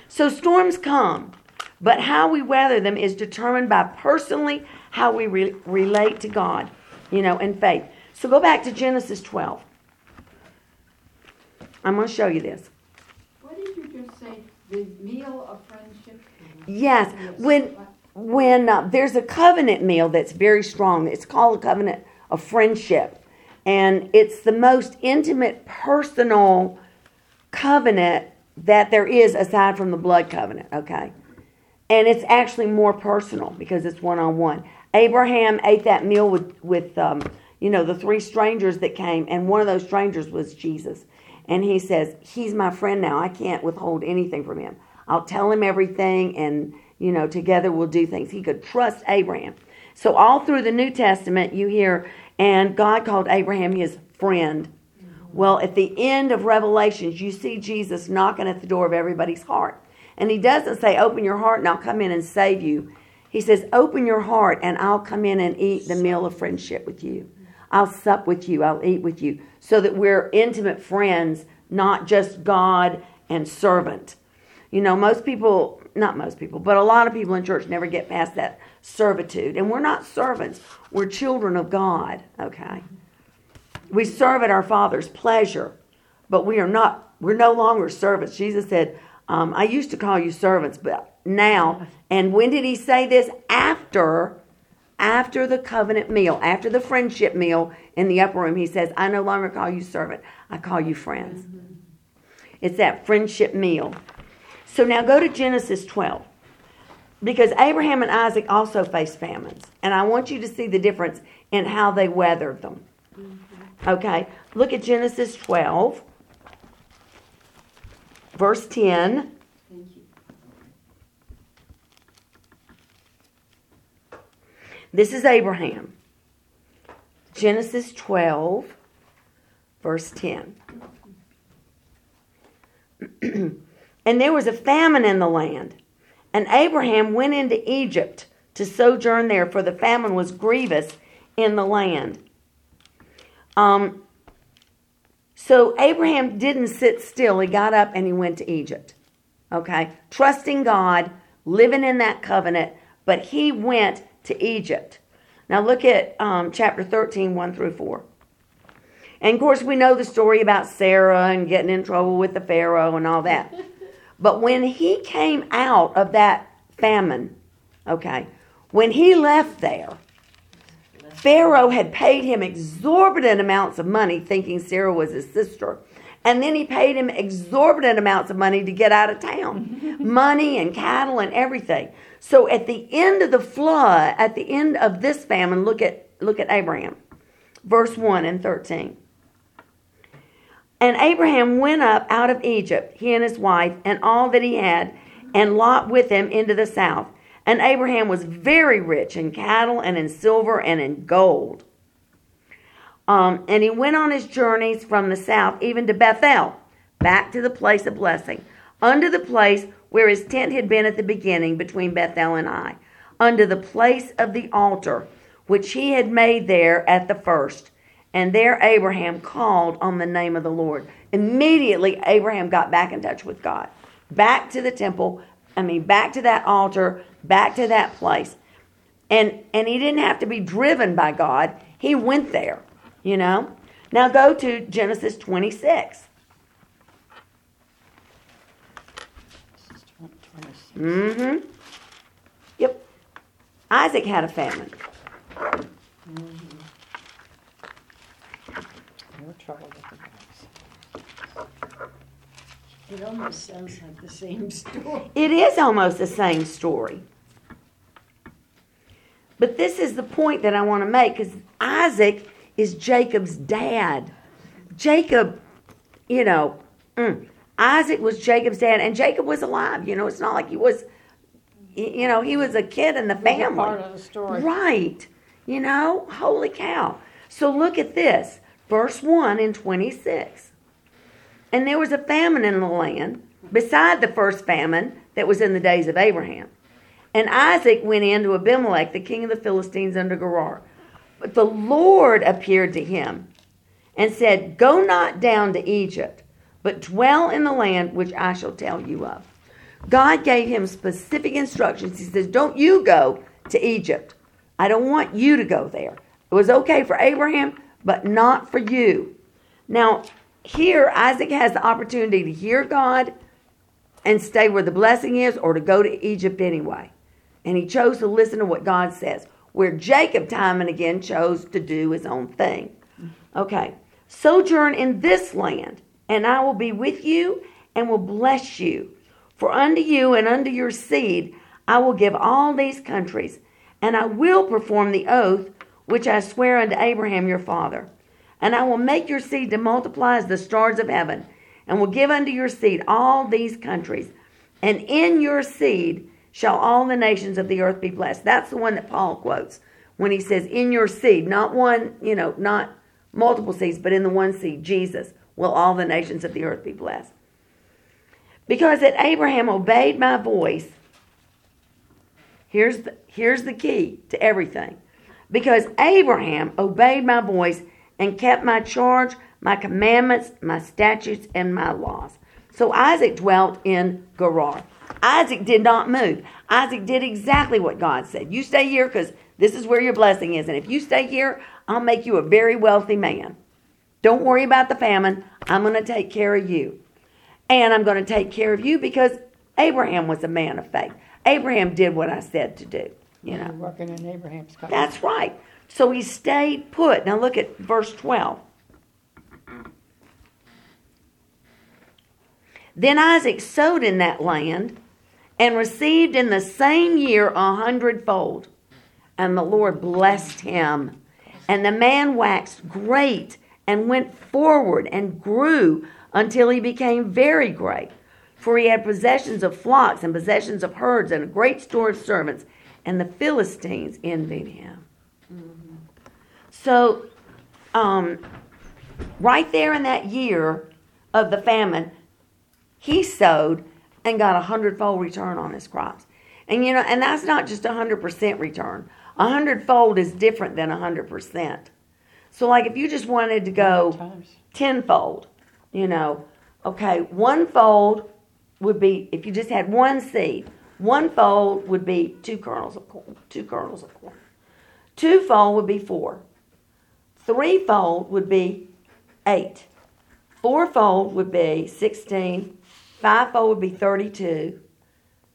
So storms come, but how we weather them is determined by personally how we re- relate to God, you know, and faith. So go back to Genesis 12. I'm going to show you this. What did you just say? The meal of friendship? Yes, when when uh, there's a covenant meal that's very strong. It's called a covenant of friendship, and it's the most intimate, personal covenant that there is aside from the blood covenant. Okay, and it's actually more personal because it's one on one. Abraham ate that meal with with um, you know the three strangers that came, and one of those strangers was Jesus. And he says, He's my friend now. I can't withhold anything from him. I'll tell him everything, and, you know, together we'll do things. He could trust Abraham. So, all through the New Testament, you hear, and God called Abraham his friend. Well, at the end of Revelations, you see Jesus knocking at the door of everybody's heart. And he doesn't say, Open your heart and I'll come in and save you. He says, Open your heart and I'll come in and eat the meal of friendship with you. I'll sup with you, I'll eat with you, so that we're intimate friends, not just God and servant. You know, most people, not most people, but a lot of people in church never get past that servitude. And we're not servants, we're children of God, okay? We serve at our Father's pleasure, but we are not, we're no longer servants. Jesus said, um, I used to call you servants, but now, and when did he say this? After after the covenant meal, after the friendship meal in the upper room, he says, I no longer call you servant, I call you friends. It's that friendship meal. So now go to Genesis 12. Because Abraham and Isaac also faced famines. And I want you to see the difference in how they weathered them. Okay, look at Genesis 12, verse 10. This is Abraham. Genesis 12, verse 10. and there was a famine in the land, and Abraham went into Egypt to sojourn there, for the famine was grievous in the land. Um, so Abraham didn't sit still. He got up and he went to Egypt. Okay? Trusting God, living in that covenant, but he went to Egypt. Now look at um, chapter 13, 1 through 4. And of course, we know the story about Sarah and getting in trouble with the Pharaoh and all that. But when he came out of that famine, okay, when he left there, Pharaoh had paid him exorbitant amounts of money, thinking Sarah was his sister. And then he paid him exorbitant amounts of money to get out of town money and cattle and everything. So at the end of the flood, at the end of this famine, look at, look at Abraham, verse 1 and 13. And Abraham went up out of Egypt, he and his wife, and all that he had, and Lot with him into the south. And Abraham was very rich in cattle and in silver and in gold. Um, and he went on his journeys from the south even to Bethel, back to the place of blessing, under the place where his tent had been at the beginning between Bethel and Ai, under the place of the altar which he had made there at the first. And there Abraham called on the name of the Lord. Immediately, Abraham got back in touch with God, back to the temple, I mean, back to that altar, back to that place. And, and he didn't have to be driven by God. He went there, you know. Now go to Genesis 26. This is twen- 26. Mm-hmm. Yep. Isaac had a famine. No trouble with the box. It almost sounds like the same story. It is almost the same story. But this is the point that I want to make because Isaac is Jacob's dad. Jacob, you know, mm, Isaac was Jacob's dad, and Jacob was alive. You know, it's not like he was, you know, he was a kid in the family. part of the story. Right. You know, holy cow. So look at this verse 1 in 26. And there was a famine in the land, beside the first famine that was in the days of Abraham. And Isaac went in to Abimelech, the king of the Philistines, under Gerar. But the Lord appeared to him and said, Go not down to Egypt, but dwell in the land which I shall tell you of. God gave him specific instructions. He says, Don't you go to Egypt. I don't want you to go there. It was okay for Abraham, but not for you. Now, here, Isaac has the opportunity to hear God and stay where the blessing is or to go to Egypt anyway. And he chose to listen to what God says, where Jacob, time and again, chose to do his own thing. Okay, sojourn in this land, and I will be with you and will bless you. For unto you and unto your seed I will give all these countries, and I will perform the oath which I swear unto Abraham your father. And I will make your seed to multiply as the stars of heaven, and will give unto your seed all these countries. And in your seed shall all the nations of the earth be blessed. That's the one that Paul quotes when he says, In your seed, not one, you know, not multiple seeds, but in the one seed, Jesus, will all the nations of the earth be blessed. Because that Abraham obeyed my voice, here's the, here's the key to everything. Because Abraham obeyed my voice and kept my charge, my commandments, my statutes, and my laws. So Isaac dwelt in Gerar. Isaac did not move. Isaac did exactly what God said. You stay here because this is where your blessing is. And if you stay here, I'll make you a very wealthy man. Don't worry about the famine. I'm going to take care of you. And I'm going to take care of you because Abraham was a man of faith. Abraham did what I said to do, you know. Working in Abraham's covenant. That's right. So he stayed put. Now look at verse 12. Then Isaac sowed in that land and received in the same year a hundredfold. And the Lord blessed him. And the man waxed great and went forward and grew until he became very great. For he had possessions of flocks and possessions of herds and a great store of servants, and the Philistines envied him. So, um, right there in that year of the famine, he sowed and got a hundredfold return on his crops. And you know, and that's not just a hundred percent return. A hundredfold is different than a hundred percent. So, like if you just wanted to go tenfold, you know, okay, one fold would be if you just had one seed. One fold would be two kernels of corn. Two kernels of corn. Two fold would be four. Three fold would be eight. Four fold would be sixteen. Five fold would be thirty-two.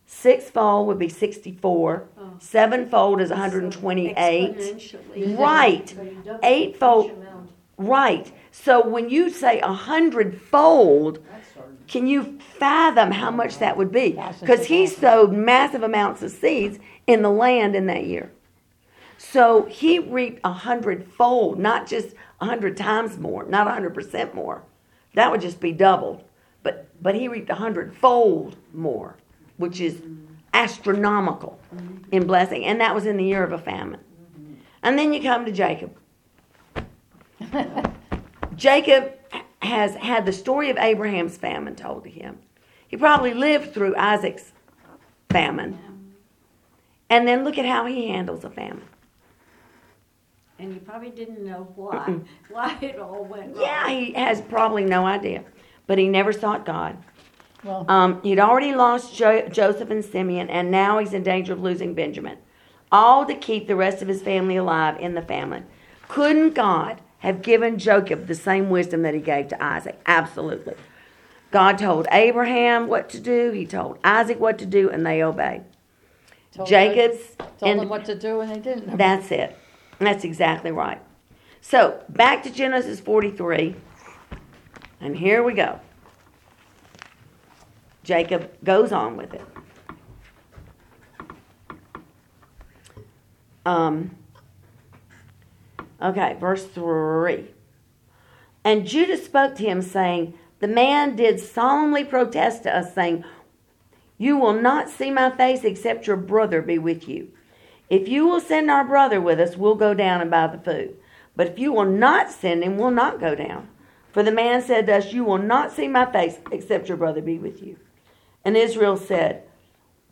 Six fold would be sixty-four. Oh. Seven fold is one hundred and twenty-eight. Right. Eight you double Eightfold. each amount. Right. So when you say a hundredfold, That's sort of- can you fathom how much that would be? Because he sowed massive amounts of seeds in the land in that year. So he reaped a hundredfold, not just a hundred times more, not a hundred percent more. That would just be doubled. But but he reaped a hundredfold more, which is astronomical in blessing. And that was in the year of a famine. And then you come to Jacob. Jacob has had the story of Abraham's famine told to him. He probably lived through Isaac's famine. And then look at how he handles a famine. And you probably didn't know why, why it all went wrong. Yeah, he has probably no idea, but he never sought God. Well, Um, he'd already lost jo- Joseph and Simeon, and now he's in danger of losing Benjamin. All to keep the rest of his family alive in the famine. Couldn't God have given Jacob the same wisdom that he gave to Isaac? Absolutely. God told Abraham what to do, he told Isaac what to do, and they obeyed. told Jacob's them- told and- them what to do and they didn't. That's it. That's exactly right. So back to Genesis 43. And here we go. Jacob goes on with it. Um, okay, verse 3. And Judah spoke to him, saying, The man did solemnly protest to us, saying, You will not see my face except your brother be with you. If you will send our brother with us, we'll go down and buy the food. But if you will not send him, we'll not go down. For the man said to us, You will not see my face except your brother be with you. And Israel said,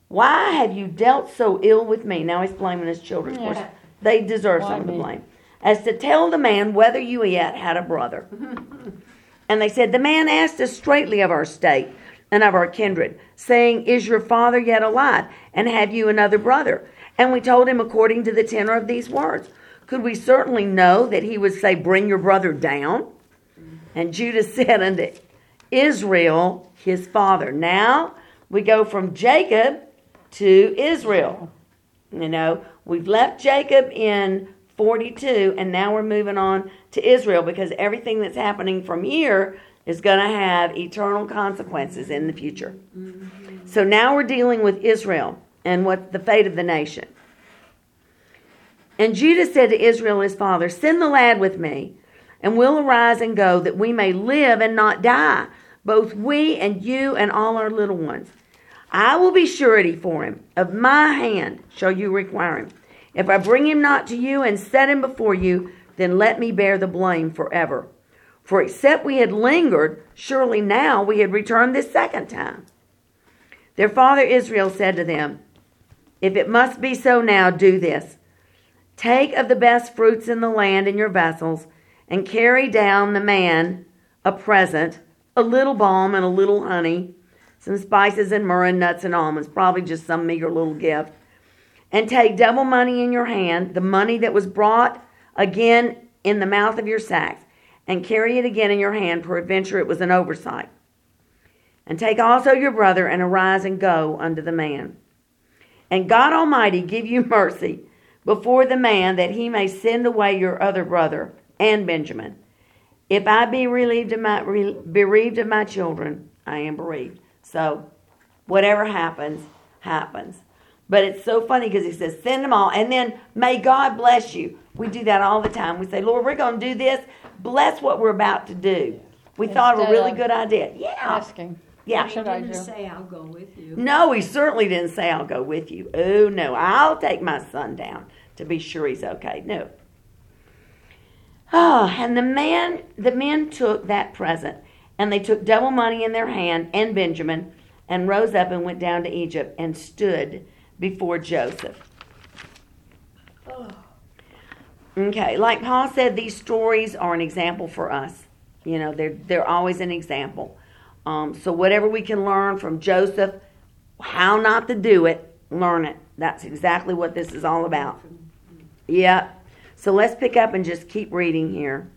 Why have you dealt so ill with me? Now he's blaming his children. Of course, Yeah. they deserve Why some of the blame. As to tell the man whether you yet had a brother. and they said, The man asked us straightly of our state and of our kindred, saying, Is your father yet alive? And have you another brother? And we told him according to the tenor of these words. Could we certainly know that he would say, Bring your brother down? And Judah said unto Israel, his father. Now we go from Jacob to Israel. You know, we've left Jacob in 42, and now we're moving on to Israel because everything that's happening from here is going to have eternal consequences in the future. Mm-hmm. So now we're dealing with Israel and what the fate of the nation. And Judah said to Israel his father, Send the lad with me, and we'll arise and go, that we may live and not die, both we and you and all our little ones. I will be surety for him. Of my hand shall you require him. If I bring him not to you and set him before you, then let me bear the blame forever. For except we had lingered, surely now we had returned this second time. Their father Israel said to them, If it must be so now, do this. Take of the best fruits in the land in your vessels, and carry down the man a present, a little balm and a little honey, some spices and myrrh and nuts and almonds, probably just some meager little gift. And take double money in your hand, the money that was brought again in the mouth of your sacks, and carry it again in your hand, peradventure it was an oversight. And take also your brother, and arise and go unto the man. And God Almighty give you mercy before the man, that he may send away your other brother and Benjamin. If I be relieved of my bereaved of my children, I am bereaved. So, whatever happens, happens. But it's so funny because he says, "Send them all," and then may God bless you. We do that all the time. We say, Lord, we're going to do this. Bless what we're about to do. We thought of a really of good idea. Yeah. Asking, Yeah. what should I do? say I'll go with you. No, he certainly didn't say, I'll go with you. Oh, no, I'll take my son down to be sure he's okay. No. Oh, and the man, the men took that present, and they took double money in their hand and Benjamin, and rose up and went down to Egypt and stood before Joseph. Okay, like Paul said, these stories are an example for us. You know, they're they're always an example. Um, so whatever we can learn from Joseph, how not to do it, learn it. That's exactly what this is all about. Yep. So let's pick up and just keep reading here.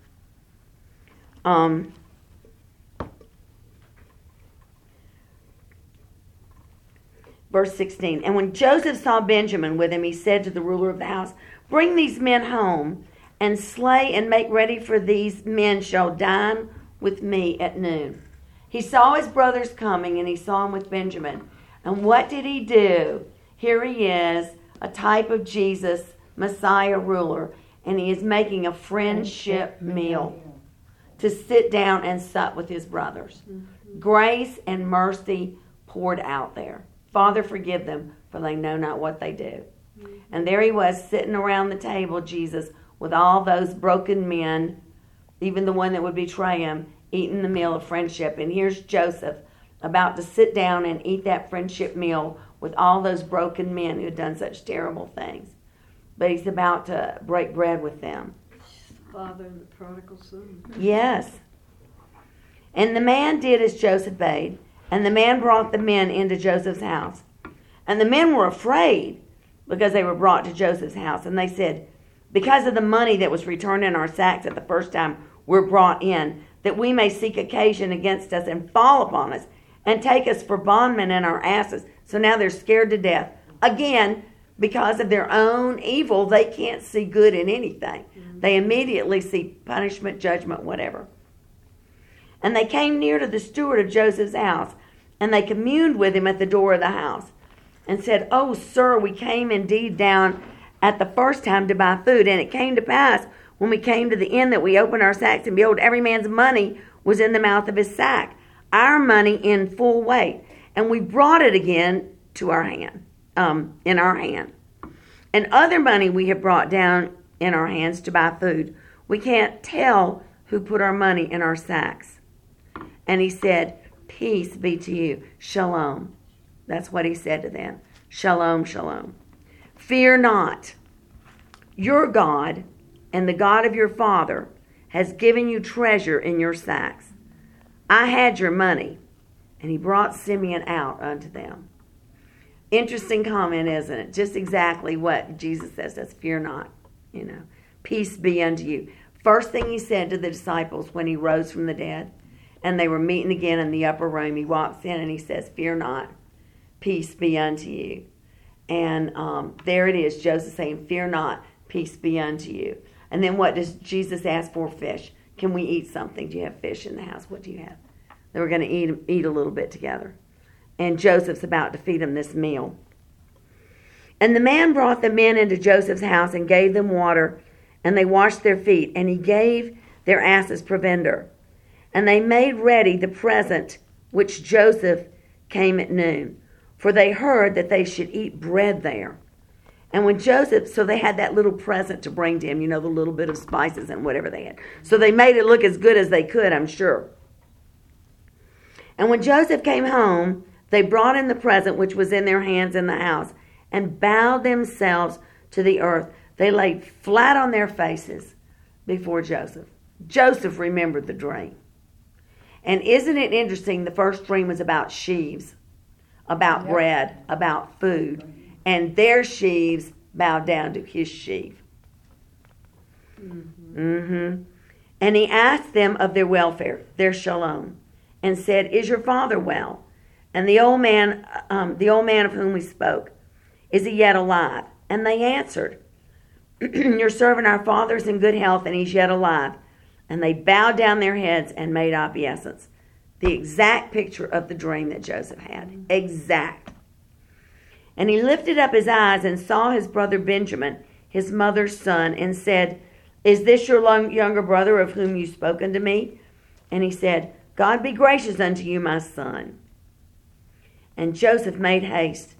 Um, verse 16. And when Joseph saw Benjamin with him, he said to the ruler of the house, Bring these men home and slay and make ready for these men shall dine with me at noon. He saw his brothers coming and he saw him with Benjamin. And what did he do? Here he is, a type of Jesus, Messiah ruler, and he is making a friendship meal to sit down and sup with his brothers. Mm-hmm. Grace and mercy poured out there. Father, forgive them, for they know not what they do. And there he was sitting around the table, Jesus, with all those broken men, even the one that would betray him, eating the meal of friendship. And here's Joseph about to sit down and eat that friendship meal with all those broken men who had done such terrible things. But he's about to break bread with them. Father of the prodigal son. Yes. And the man did as Joseph bade, and the man brought the men into Joseph's house. And the men were afraid because they were brought to Joseph's house. And they said, Because of the money that was returned in our sacks at the first time we're brought in, that we may seek occasion against us and fall upon us and take us for bondmen and our asses. So now they're scared to death. Again, because of their own evil, they can't see good in anything. They immediately see punishment, judgment, whatever. And they came near to the steward of Joseph's house, and they communed with him at the door of the house, and said, Oh, sir, we came indeed down at the first time to buy food, and it came to pass when we came to the inn that we opened our sacks, and behold, every man's money was in the mouth of his sack, our money in full weight, and we brought it again to our hand, um, in our hand. And other money we have brought down in our hands to buy food. We can't tell who put our money in our sacks. And he said, Peace be to you. Shalom. That's what he said to them. Shalom, shalom. Fear not. Your God and the God of your father has given you treasure in your sacks. I had your money. And he brought Simeon out unto them. Interesting comment, isn't it? Just exactly what Jesus says us fear not, you know. Peace be unto you. First thing he said to the disciples when he rose from the dead, and they were meeting again in the upper room, he walks in and he says, Fear not, peace be unto you. And um, there it is, Joseph saying, Fear not, peace be unto you. And then what does Jesus ask for? Fish. Can we eat something? Do you have fish in the house? What do you have? They were going to eat, eat a little bit together. And Joseph's about to feed them this meal. And the man brought the men into Joseph's house and gave them water, and they washed their feet, and he gave their asses provender. And they made ready the present which Joseph came at noon, for they heard that they should eat bread there. And when Joseph, so they had that little present to bring to him, you know, the little bit of spices and whatever they had. So they made it look as good as they could, I'm sure. And when Joseph came home, they brought in the present which was in their hands in the house and bowed themselves to the earth. They laid flat on their faces before Joseph. Joseph remembered the dream. And isn't it interesting? The first dream was about sheaves, about Yep. bread, about food. And their sheaves bowed down to his sheaf. Mm-hmm. And he asked them of their welfare, their shalom, and said, Is your father well? And the old man, um, the old man of whom we spoke, is he yet alive? And they answered, Your servant, our father, is in good health, and he's yet alive. And they bowed down their heads and made obeisance. The exact picture of the dream that Joseph had. Exact. And he lifted up his eyes and saw his brother Benjamin, his mother's son, and said, Is this your long, younger brother of whom you spoke unto me? And he said, God be gracious unto you, my son. And Joseph made haste,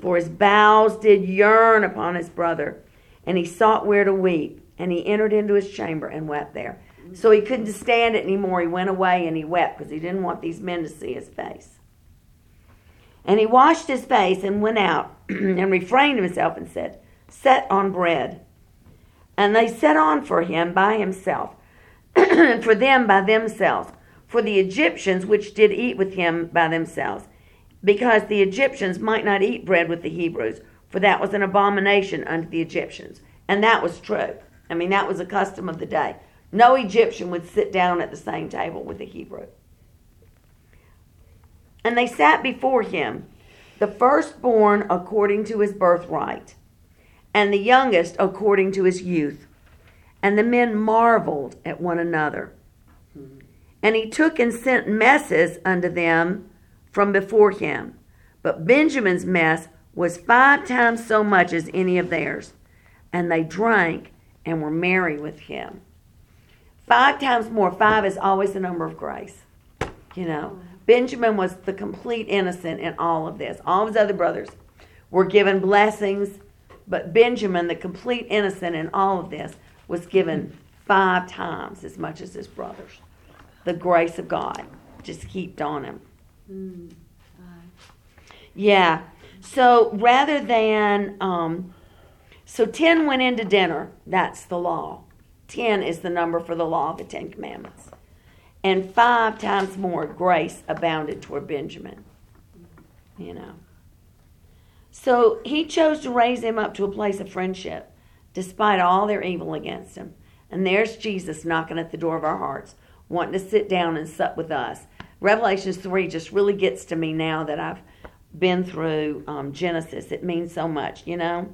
for his bowels did yearn upon his brother, and he sought where to weep. And he entered into his chamber and wept there. So he couldn't stand it anymore. He went away and he wept because he didn't want these men to see his face. And he washed his face and went out and refrained himself and said, Set on bread. And they set on for him by himself, and for them by themselves, for the Egyptians which did eat with him by themselves, because the Egyptians might not eat bread with the Hebrews, for that was an abomination unto the Egyptians. And that was true. I mean, that was a custom of the day. No Egyptian would sit down at the same table with a Hebrew. And they sat before him, the firstborn according to his birthright, and the youngest according to his youth. And the men marveled at one another. And he took and sent messes unto them from before him. But Benjamin's mess was five times so much as any of theirs. And they drank and were merry with him. Five times more. Five is always the number of grace. You know, Benjamin was the complete innocent in all of this. All of his other brothers were given blessings, but Benjamin, the complete innocent in all of this, was given five times as much as his brothers. The grace of God just kept on him. Yeah. So rather than, um, so 10 went into dinner. That's the law. 10 is the number for the law of the Ten Commandments. And five times more grace abounded toward Benjamin. You know. So he chose to raise him up to a place of friendship despite all their evil against him. And there's Jesus knocking at the door of our hearts, wanting to sit down and sup with us. Revelations 3 just really gets to me now that I've been through um, Genesis. It means so much, you know?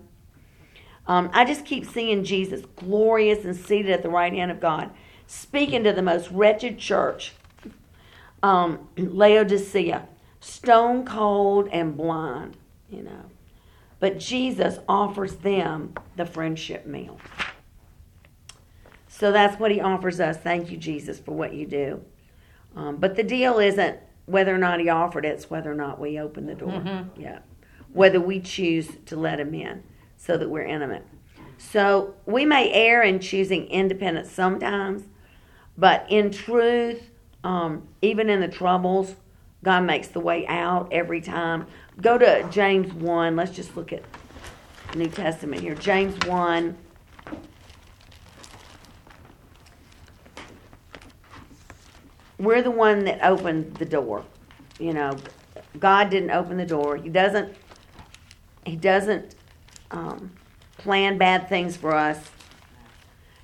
Um, I just keep seeing Jesus glorious and seated at the right hand of God, speaking to the most wretched church, um, Laodicea, stone cold and blind, you know. But Jesus offers them the friendship meal. So that's what he offers us. Thank you, Jesus, for what you do. Um, but the deal isn't whether or not he offered it, it's whether or not we open the door. Yeah. Whether we choose to let him in so that we're intimate. So we may err in choosing independence sometimes, but in truth, um, even in the troubles, God makes the way out every time. Go to James 1. Let's just look at New Testament here. James 1. We're the one that opened the door. You know, God didn't open the door. He doesn't. He doesn't um, plan bad things for us.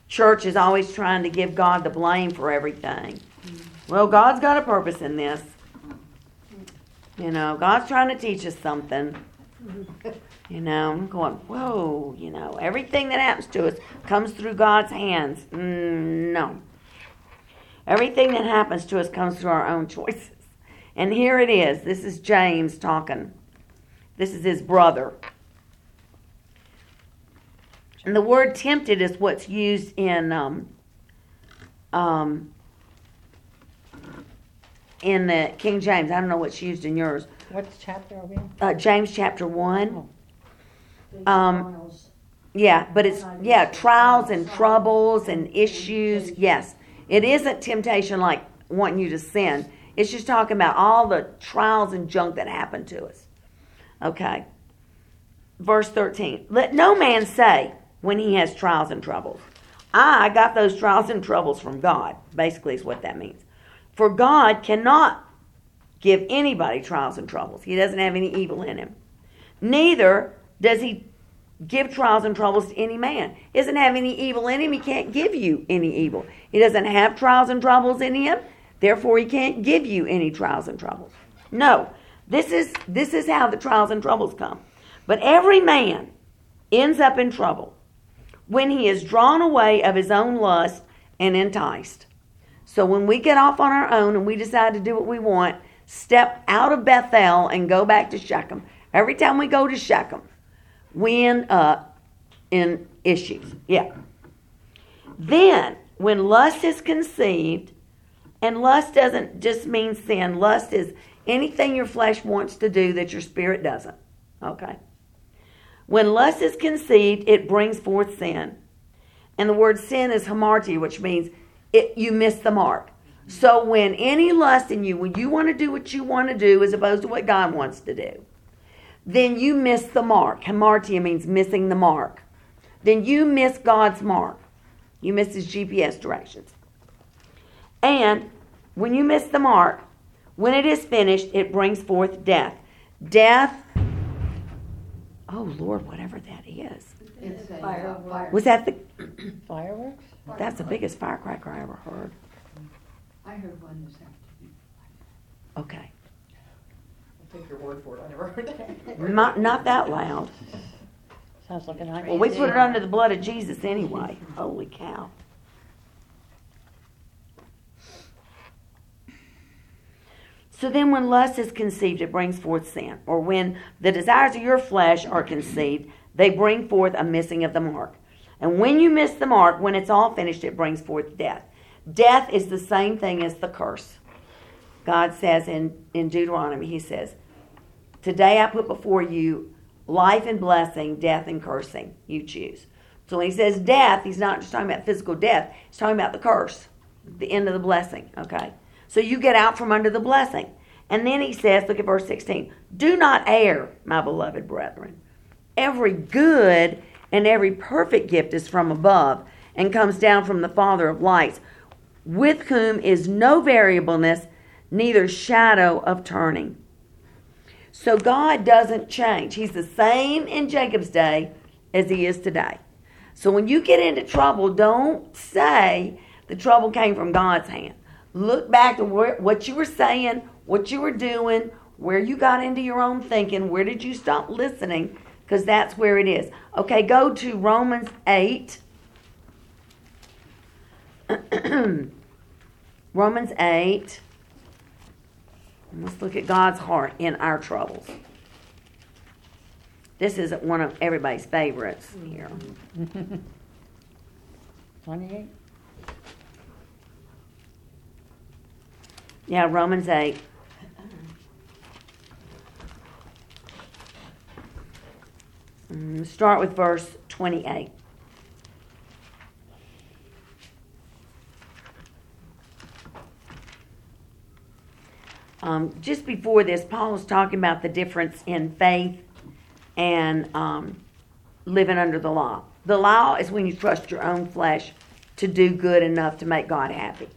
Church is always trying to give God the blame for everything. Well, God's got a purpose in this. You know, God's trying to teach us something. You know, I'm going, whoa, you know, everything that happens to us comes through God's hands. Mm, no. Everything that happens to us comes through our own choices. And here it is. This is James talking. This is his brother. And the word tempted is what's used in um, um, in the King James. I don't know what's used in yours. What chapter are we in? Uh, James chapter one. Big Um. Yeah, but it's yeah trials and troubles and issues. Yes, it isn't temptation like wanting you to sin. It's just talking about all the trials and junk that happen to us. Okay. Verse 13. Let no man say when he has trials and troubles, I got those trials and troubles from God, basically, is what that means. For God cannot give anybody trials and troubles, He doesn't have any evil in Him. Neither does He give trials and troubles to any man. He doesn't have any evil in Him, He can't give you any evil. He doesn't have trials and troubles in Him, therefore, He can't give you any trials and troubles. No. This is this is how the trials and troubles come. But every man ends up in trouble when he is drawn away of his own lust and enticed. So when we get off on our own and we decide to do what we want, step out of Bethel and go back to Shechem. Every time we go to Shechem, we end up in issues. Yeah. Then, when lust is conceived, and lust doesn't just mean sin, lust is anything your flesh wants to do that your spirit doesn't. Okay? When lust is conceived, it brings forth sin. And the word sin is hamartia, which means it, you miss the mark. So when any lust in you, when you want to do what you want to do as opposed to what God wants to do, then you miss the mark. Hamartia means missing the mark. Then you miss God's mark. You miss his GPS directions. And when you miss the mark, when it is finished, it brings forth death. Death, oh Lord, whatever that is. It's a Fireworks. Was that the, Fireworks? that's the biggest firecracker I ever heard. I heard one this afternoon. Okay. I'll take your word for it, I never heard that. Not, not that loud. Sounds like an Well, we put it under the blood of Jesus anyway. Holy cow. So then, when lust is conceived, it brings forth sin. Or when the desires of your flesh are conceived, they bring forth a missing of the mark. And when you miss the mark, when it's all finished, it brings forth death. Death is the same thing as the curse. God says in, in Deuteronomy, He says, Today I put before you life and blessing, death and cursing. You choose. So when he says death, he's not just talking about physical death, he's talking about the curse, the end of the blessing. Okay? So you get out from under the blessing. And then he says, look at verse 16 Do not err, my beloved brethren. Every good and every perfect gift is from above and comes down from the Father of lights, with whom is no variableness, neither shadow of turning. So God doesn't change. He's the same in Jacob's day as he is today. So when you get into trouble, don't say the trouble came from God's hand. Look back to where, what you were saying, what you were doing, where you got into your own thinking, where did you stop listening, because that's where it is. Okay, go to Romans 8. Romans 8. Let's look at God's heart in our troubles. This is one of everybody's favorites here. 28? Yeah, Romans 8. Mm, Start with verse 28. Um, just before this, Paul was talking about the difference in faith and um, living under the law. The law is when you trust your own flesh to do good enough to make God happy.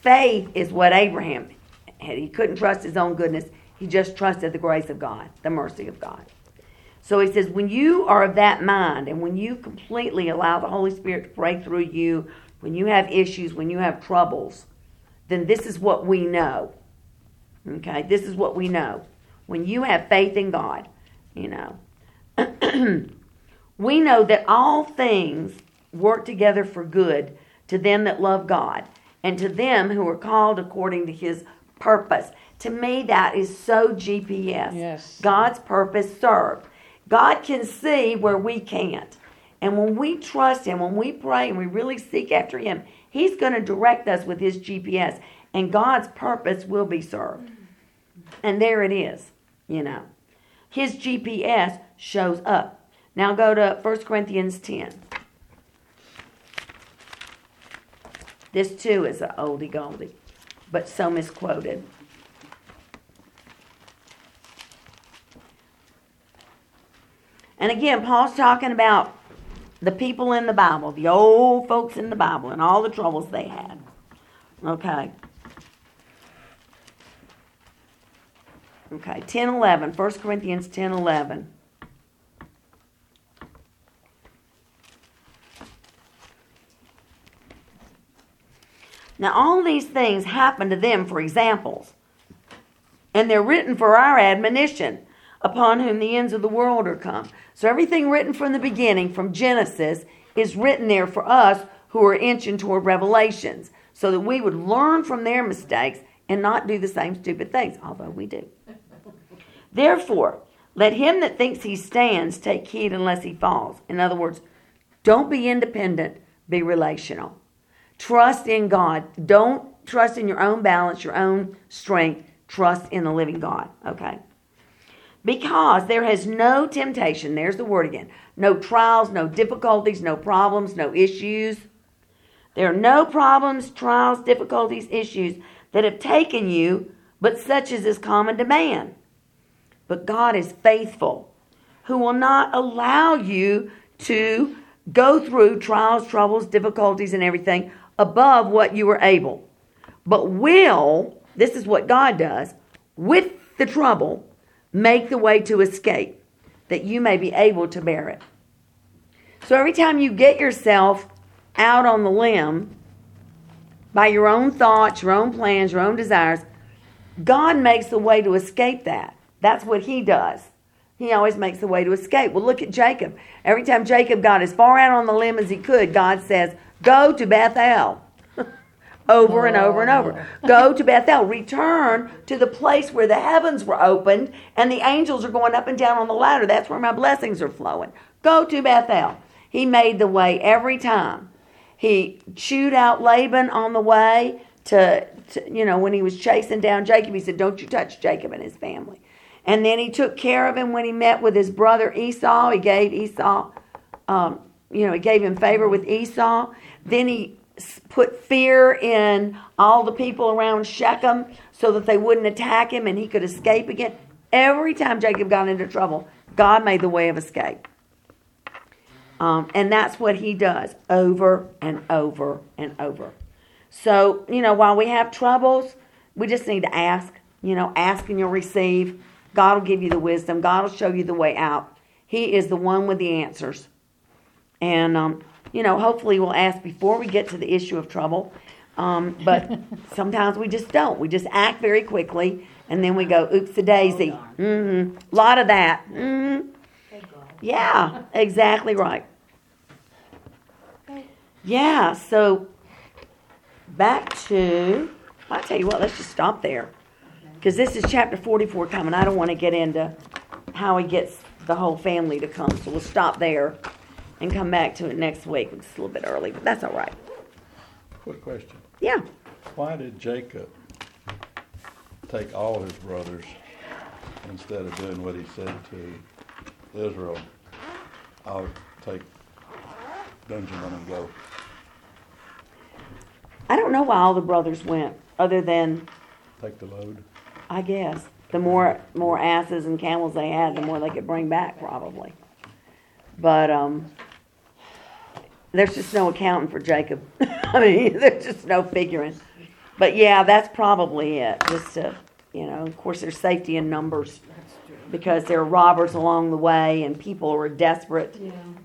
Faith is what Abraham had. He couldn't trust his own goodness, he just trusted the grace of God, the mercy of God. So he says, when you are of that mind and when you completely allow the Holy Spirit to break through you, when you have issues, when you have troubles, then this is what we know. Okay, this is what we know. When you have faith in God, you know, we know that all things work together for good to them that love God and to them who are called according to his purpose. To me, that is so GPS. Yes. God's purpose served. God can see where we can't. And when we trust Him, when we pray and we really seek after Him, He's going to direct us with His GPS, and God's purpose will be served. And there it is, you know. His GPS shows up. Now go to 1 Corinthians 10. This too is an oldie goldie, but so misquoted. And again, Paul's talking about the people in the Bible, the old folks in the Bible, and all the troubles they had. Okay. Okay, 10 11, 1 Corinthians 10 11. Now, all these things happen to them for examples, and they're written for our admonition, upon whom the ends of the world are come. So, everything written from the beginning, from Genesis, is written there for us who are inching toward Revelations, so that we would learn from their mistakes and not do the same stupid things, although we do. Therefore, let him that thinks he stands take heed unless he falls. In other words, Don't be independent, be relational. Trust in God. Don't trust in your own balance, your own strength. Trust in the living God. Okay? Because there has no temptation, there's the word again, no trials, no difficulties, no problems, no issues. There are no problems, trials, difficulties, issues that have taken you, but such as is common to man. But God is faithful, who will not allow you to go through trials, troubles, difficulties, and everything above what you are able, but will, this is what God does, with the trouble, make the way to escape, that you may be able to bear it. So every time you get yourself out on the limb by your own thoughts, your own plans, your own desires, God makes the way to escape that. That's what He does. He always makes the way to escape. Well, look at Jacob. Every time Jacob got as far out on the limb as he could, God says, Go to Bethel. over and over and over. Go to Bethel. Return to the place where the heavens were opened and the angels are going up and down on the ladder. That's where my blessings are flowing. Go to Bethel. He made the way every time. He chewed out Laban on the way to, to, you know, when he was chasing down Jacob, he said, Don't you touch Jacob and his family. And then he took care of him when he met with his brother Esau. He gave Esau, um, you know, he gave him favor with Esau. Then he put fear in all the people around Shechem so that they wouldn't attack him and he could escape again. Every time Jacob got into trouble, God made the way of escape. Um, and that's what he does over and over and over. So, you know, while we have troubles, we just need to ask. You know, ask and you'll receive. God will give you the wisdom. God will show you the way out. He is the one with the answers. And, um, you know, hopefully we'll ask before we get to the issue of trouble. Um, but sometimes we just don't. We just act very quickly and then we go, oops a daisy. Mm-hmm. A lot of that. Mm-hmm. Yeah, exactly right. Yeah, so back to, I'll tell you what, let's just stop there. Because this is chapter 44 coming. I don't want to get into how he gets the whole family to come. So we'll stop there and come back to it next week. It's a little bit early, but that's all right. Quick question. Yeah. Why did Jacob take all his brothers instead of doing what he said to Israel? I'll take Benjamin and go. I don't know why all the brothers went, other than, Take the load. I guess, the more more asses and camels they had, the more they could bring back, probably. But um, there's just no accounting for Jacob. I mean, there's just no figuring. But yeah, that's probably it. Just to, you know, of course, there's safety in numbers because there are robbers along the way and people were desperate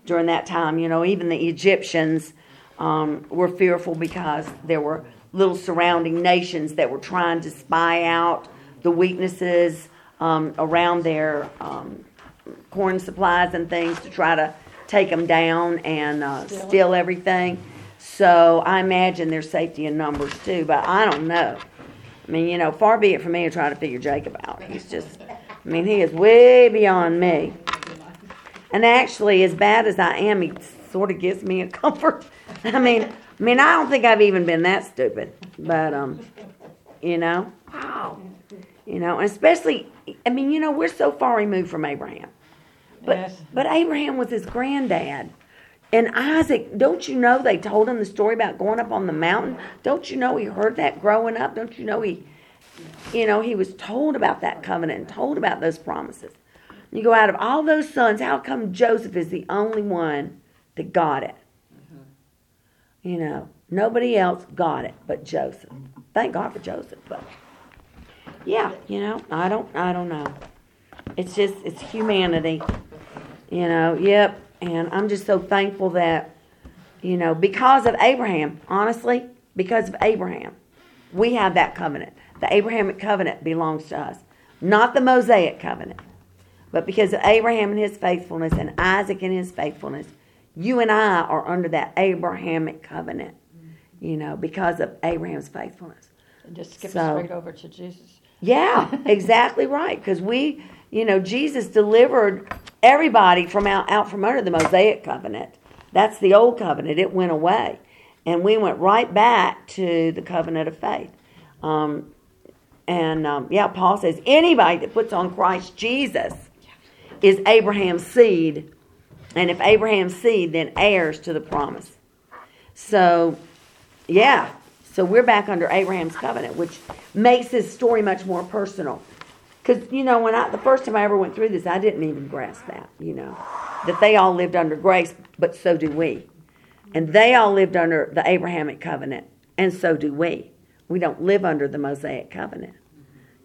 during that time. You know, even the Egyptians um, were fearful because there were little surrounding nations that were trying to spy out the weaknesses um, around their um, corn supplies and things to try to take them down and uh, steal everything. So I imagine there's safety in numbers too, but I don't know. I mean, you know, far be it from me to try to figure Jacob out. He's just, I mean, he is way beyond me. And actually, as bad as I am, he sort of gives me a comfort. I mean, I mean, I don't think I've even been that stupid, but um, you know, wow, you know, and especially, I mean, you know, we're so far removed from Abraham, but Yes. but Abraham was his granddad. And Isaac, don't you know they told him the story about going up on the mountain? Don't you know he heard that growing up? Don't you know he, you know, he was told about that covenant and told about those promises. You go out of all those sons, how come Joseph is the only one that got it? Mm-hmm. You know, nobody else got it but Joseph. Thank God for Joseph, but yeah, you know, I don't, I don't know. It's just, it's humanity. You know, yep. And I'm just so thankful that, you know, because of Abraham, honestly, because of Abraham, we have that covenant. The Abrahamic covenant belongs to us, not the Mosaic covenant. But because of Abraham and his faithfulness and Isaac and his faithfulness, you and I are under that Abrahamic covenant, you know, because of Abraham's faithfulness. And just skip So- straight over to Jesus. Yeah, exactly right. Because we, you know, Jesus delivered everybody from out, out from under the Mosaic covenant. That's the old covenant. It went away. And we went right back to the covenant of faith. Um, and um, yeah, Paul says anybody that puts on Christ Jesus is Abraham's seed. And if Abraham's seed, then heirs to the promise. So, yeah. So we're back under Abraham's covenant, which makes this story much more personal. Because, you know, when I, the first time I ever went through this, I didn't even grasp that, you know, that they all lived under grace, but so do we. And they all lived under the Abrahamic covenant, and so do we. We don't live under the Mosaic covenant.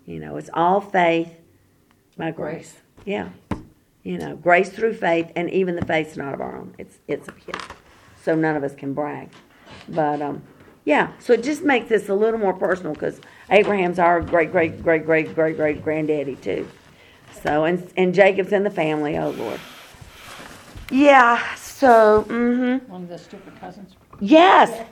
You know, it's all faith by grace. Yeah. You know, grace through faith, and even the faith's not of our own. It's it's of His. So none of us can brag. But um, yeah. So it just makes this a little more personal because Abraham's our great great great great great great granddaddy too. So and and Jacob's in the family. Oh Lord. Yeah. So. Mm-hmm. One of the stupid cousins. Yes.